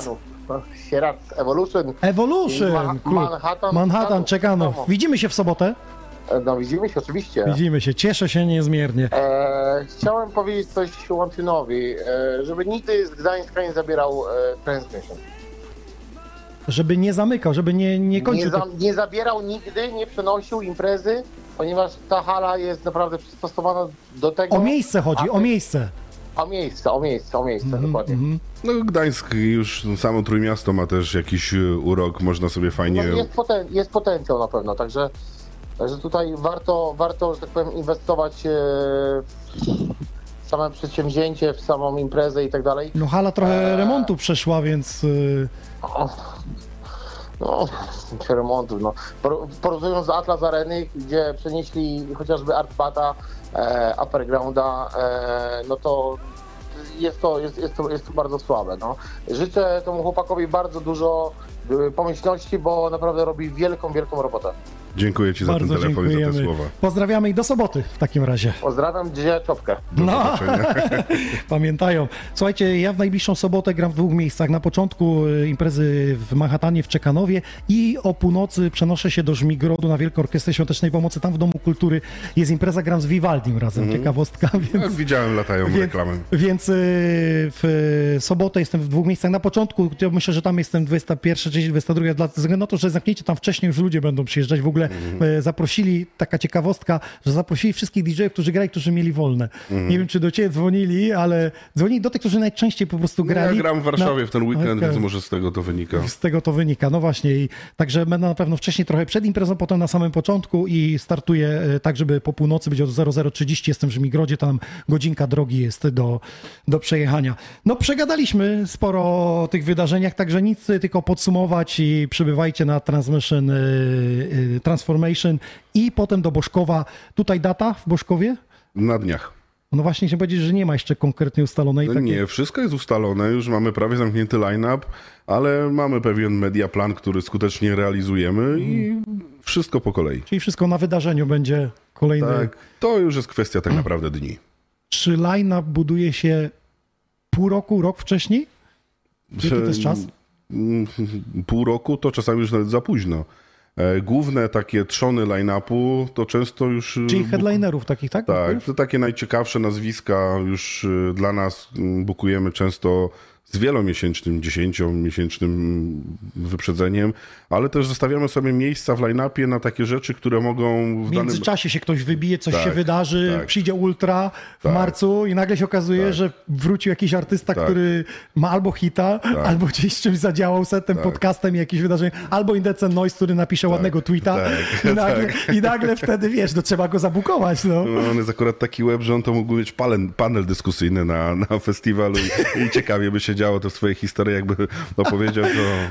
Speaker 10: Stanów. No, Sieradz Evolution.
Speaker 1: Evolution!
Speaker 10: Ma-
Speaker 1: Klub.
Speaker 10: Manhattan.
Speaker 1: Manhattan. Czekano. Widzimy się w sobotę?
Speaker 10: E, No widzimy się oczywiście.
Speaker 1: Widzimy się, cieszę się niezmiernie.
Speaker 10: E, chciałem powiedzieć coś Łączynowi, e, żeby nigdy z Gdańska nie zabierał e, Transmission.
Speaker 1: Żeby nie zamykał, żeby nie, nie
Speaker 10: Nie,
Speaker 1: kończył.
Speaker 10: za,
Speaker 1: tak-
Speaker 10: nie zabierał nigdy, nie przenosił imprezy, ponieważ ta hala jest naprawdę przystosowana do tego.
Speaker 1: O miejsce chodzi,
Speaker 10: aby-
Speaker 1: o miejsce.
Speaker 10: O miejsce, o miejsce, o miejsce,
Speaker 1: Mhm,
Speaker 10: dokładnie.
Speaker 2: No Gdańsk już samo Trójmiasto ma też jakiś e, urok, można sobie fajnie...
Speaker 10: No, jest, poten, jest potencjał na pewno, także, także tutaj warto, warto, że tak powiem, inwestować e, w same przedsięwzięcie, w samą imprezę i tak dalej.
Speaker 1: No hala trochę remontu przeszła, więc y,
Speaker 10: No, się remontów, no. Por- Porównując z Atlas Areny, gdzie przenieśli chociażby Artbata, e, Uppergrounda, e, no to jest to, jest, jest, to, jest to bardzo słabe, no. Życzę temu chłopakowi bardzo dużo e, pomyślności, bo naprawdę robi wielką, wielką robotę.
Speaker 2: Dziękuję Ci za
Speaker 1: bardzo
Speaker 2: ten telefon i za te
Speaker 1: dziękujemy.
Speaker 2: słowa.
Speaker 1: Pozdrawiamy i do soboty w takim razie.
Speaker 10: Pozdrawiam dzisiaj czopkę.
Speaker 1: No, pamiętają. Słuchajcie, ja w najbliższą sobotę gram w dwóch miejscach. Na początku y, imprezy w Manhattanie, w Czekanowie i o północy przenoszę się do Żmigrodu na Wielką Orkiestrę Świątecznej Pomocy. Tam w Domu Kultury jest impreza, gram z Vivaldim razem.
Speaker 2: Mhm.
Speaker 1: Ciekawostka, więc...
Speaker 2: Jak widziałem, latają
Speaker 1: Więc-
Speaker 2: reklamy.
Speaker 1: Więc y, w sobotę jestem w dwóch miejscach. Na początku ja myślę, że tam jestem 21 czy 22, dla- ze względu na to, że zamknięcie tam wcześniej już ludzie będą przyjeżdżać. W ogóle
Speaker 2: Mhm.
Speaker 1: e, zaprosili, taka ciekawostka, że zaprosili wszystkich DJ-ów, którzy grali, którzy mieli wolne.
Speaker 2: Mhm.
Speaker 1: Nie wiem, czy do ciebie dzwonili, ale dzwonili do tych, którzy najczęściej po prostu grali.
Speaker 2: Ja gram w Warszawie
Speaker 1: na-
Speaker 2: w ten weekend, więc może z tego to wynika.
Speaker 1: Z tego to wynika, no właśnie. I także będę na pewno wcześniej trochę przed imprezą, potem na samym początku i startuję e, tak, żeby po północy być od 00.30. Jestem w Żmigrodzie, tam godzinka drogi jest do, do przejechania. No przegadaliśmy sporo o tych wydarzeniach, także nic, tylko podsumować i przybywajcie na Transmission, e, Transformation i potem do Boszkowa. Tutaj data w Boszkowie?
Speaker 2: Na dniach.
Speaker 1: No właśnie chciałem powiedzieć, że nie ma jeszcze konkretnie ustalonej takiej...
Speaker 2: nie, wszystko jest ustalone, już mamy prawie zamknięty line-up, ale mamy pewien mediaplan, który skutecznie realizujemy i wszystko po kolei.
Speaker 1: Czyli wszystko na wydarzeniu będzie kolejny...
Speaker 2: Tak, to już jest kwestia tak naprawdę dni.
Speaker 1: Czy line-up buduje się pół roku, rok wcześniej? Jaki to jest czas?
Speaker 2: Pół roku to czasami już nawet za późno. E, Główne takie trzony line-upu to często już... e,
Speaker 1: Czyli headlinerów takich, tak?
Speaker 2: Tak, to takie najciekawsze nazwiska już y, dla nas bukujemy często z wielomiesięcznym, dziesięciomiesięcznym wyprzedzeniem, ale też zostawiamy sobie miejsca w line-upie na takie rzeczy, które mogą w
Speaker 1: W
Speaker 2: danym...
Speaker 1: międzyczasie się ktoś wybije, coś
Speaker 2: Tak,
Speaker 1: się wydarzy,
Speaker 2: tak.
Speaker 1: przyjdzie ultra w
Speaker 2: Tak.
Speaker 1: marcu i nagle się okazuje, że wrócił jakiś artysta,
Speaker 2: Tak.
Speaker 1: który ma albo hita, albo gdzieś czymś zadziałał setem, podcastem i jakieś wydarzenie, albo Indecent Noise, który napisze ładnego tweeta
Speaker 2: tak,
Speaker 1: i, nagle,
Speaker 2: tak.
Speaker 1: i nagle wtedy, wiesz, no trzeba go zabukować, no.
Speaker 2: No, on jest akurat taki web, że on to mógłby mieć panel, panel dyskusyjny na, na festiwalu i, i ciekawie by się działo to w swojej historii, jakby opowiedział to...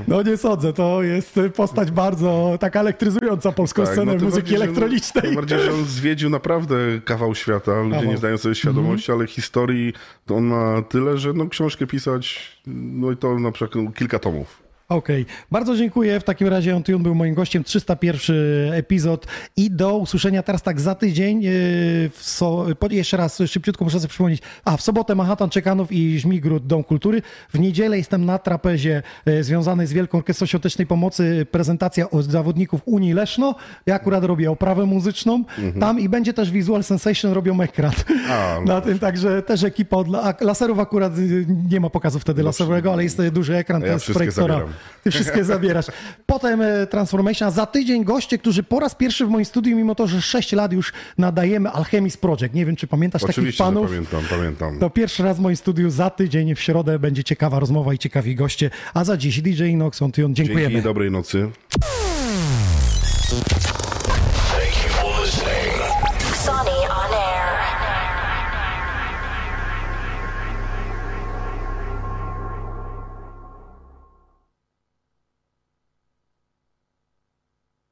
Speaker 1: No nie sądzę, to jest postać bardzo taka elektryzująca polską
Speaker 2: Tak,
Speaker 1: scenę
Speaker 2: no
Speaker 1: muzyki elektronicznej.
Speaker 2: Tym bardziej, że on zwiedził naprawdę kawał świata. Ludzie nie zdają sobie świadomości, ale historii to on ma tyle, że no, książkę pisać, no i to na przykład kilka tomów.
Speaker 1: Okej, bardzo dziękuję. W takim razie on Tune był moim gościem. 301 epizod i do usłyszenia teraz tak za tydzień. Yy, so, jeszcze raz szybciutko muszę sobie przypomnieć. A, w sobotę Manhattan Czekanów i Żmigród Dom Kultury. W niedzielę jestem na trapezie yy, związanej z Wielką Orkiestrą Świątecznej Pomocy. Prezentacja od zawodników Unii Leszno. Ja akurat robię oprawę muzyczną tam i będzie też Visual Sensation robią ekran.
Speaker 2: A, no
Speaker 1: Na tym także też ekipa od a laserów akurat y, nie ma pokazu wtedy laserowego, ale jest duży ekran,
Speaker 2: ja
Speaker 1: jest z projektora.
Speaker 2: zabieram.
Speaker 1: Ty wszystkie zabierasz. Potem e, Transformation, za tydzień goście, którzy po raz pierwszy w moim studiu, mimo to, że 6 lat już nadajemy Alchemist Project. Nie wiem, czy pamiętasz takich
Speaker 2: Oczywiście, że
Speaker 1: panów.
Speaker 2: pamiętam, pamiętam.
Speaker 1: To pierwszy raz w moim studiu za tydzień w środę będzie ciekawa rozmowa i ciekawi goście. A za dziś DJ Inox, on. Dziękujemy.
Speaker 2: Dzięki, dobrej nocy.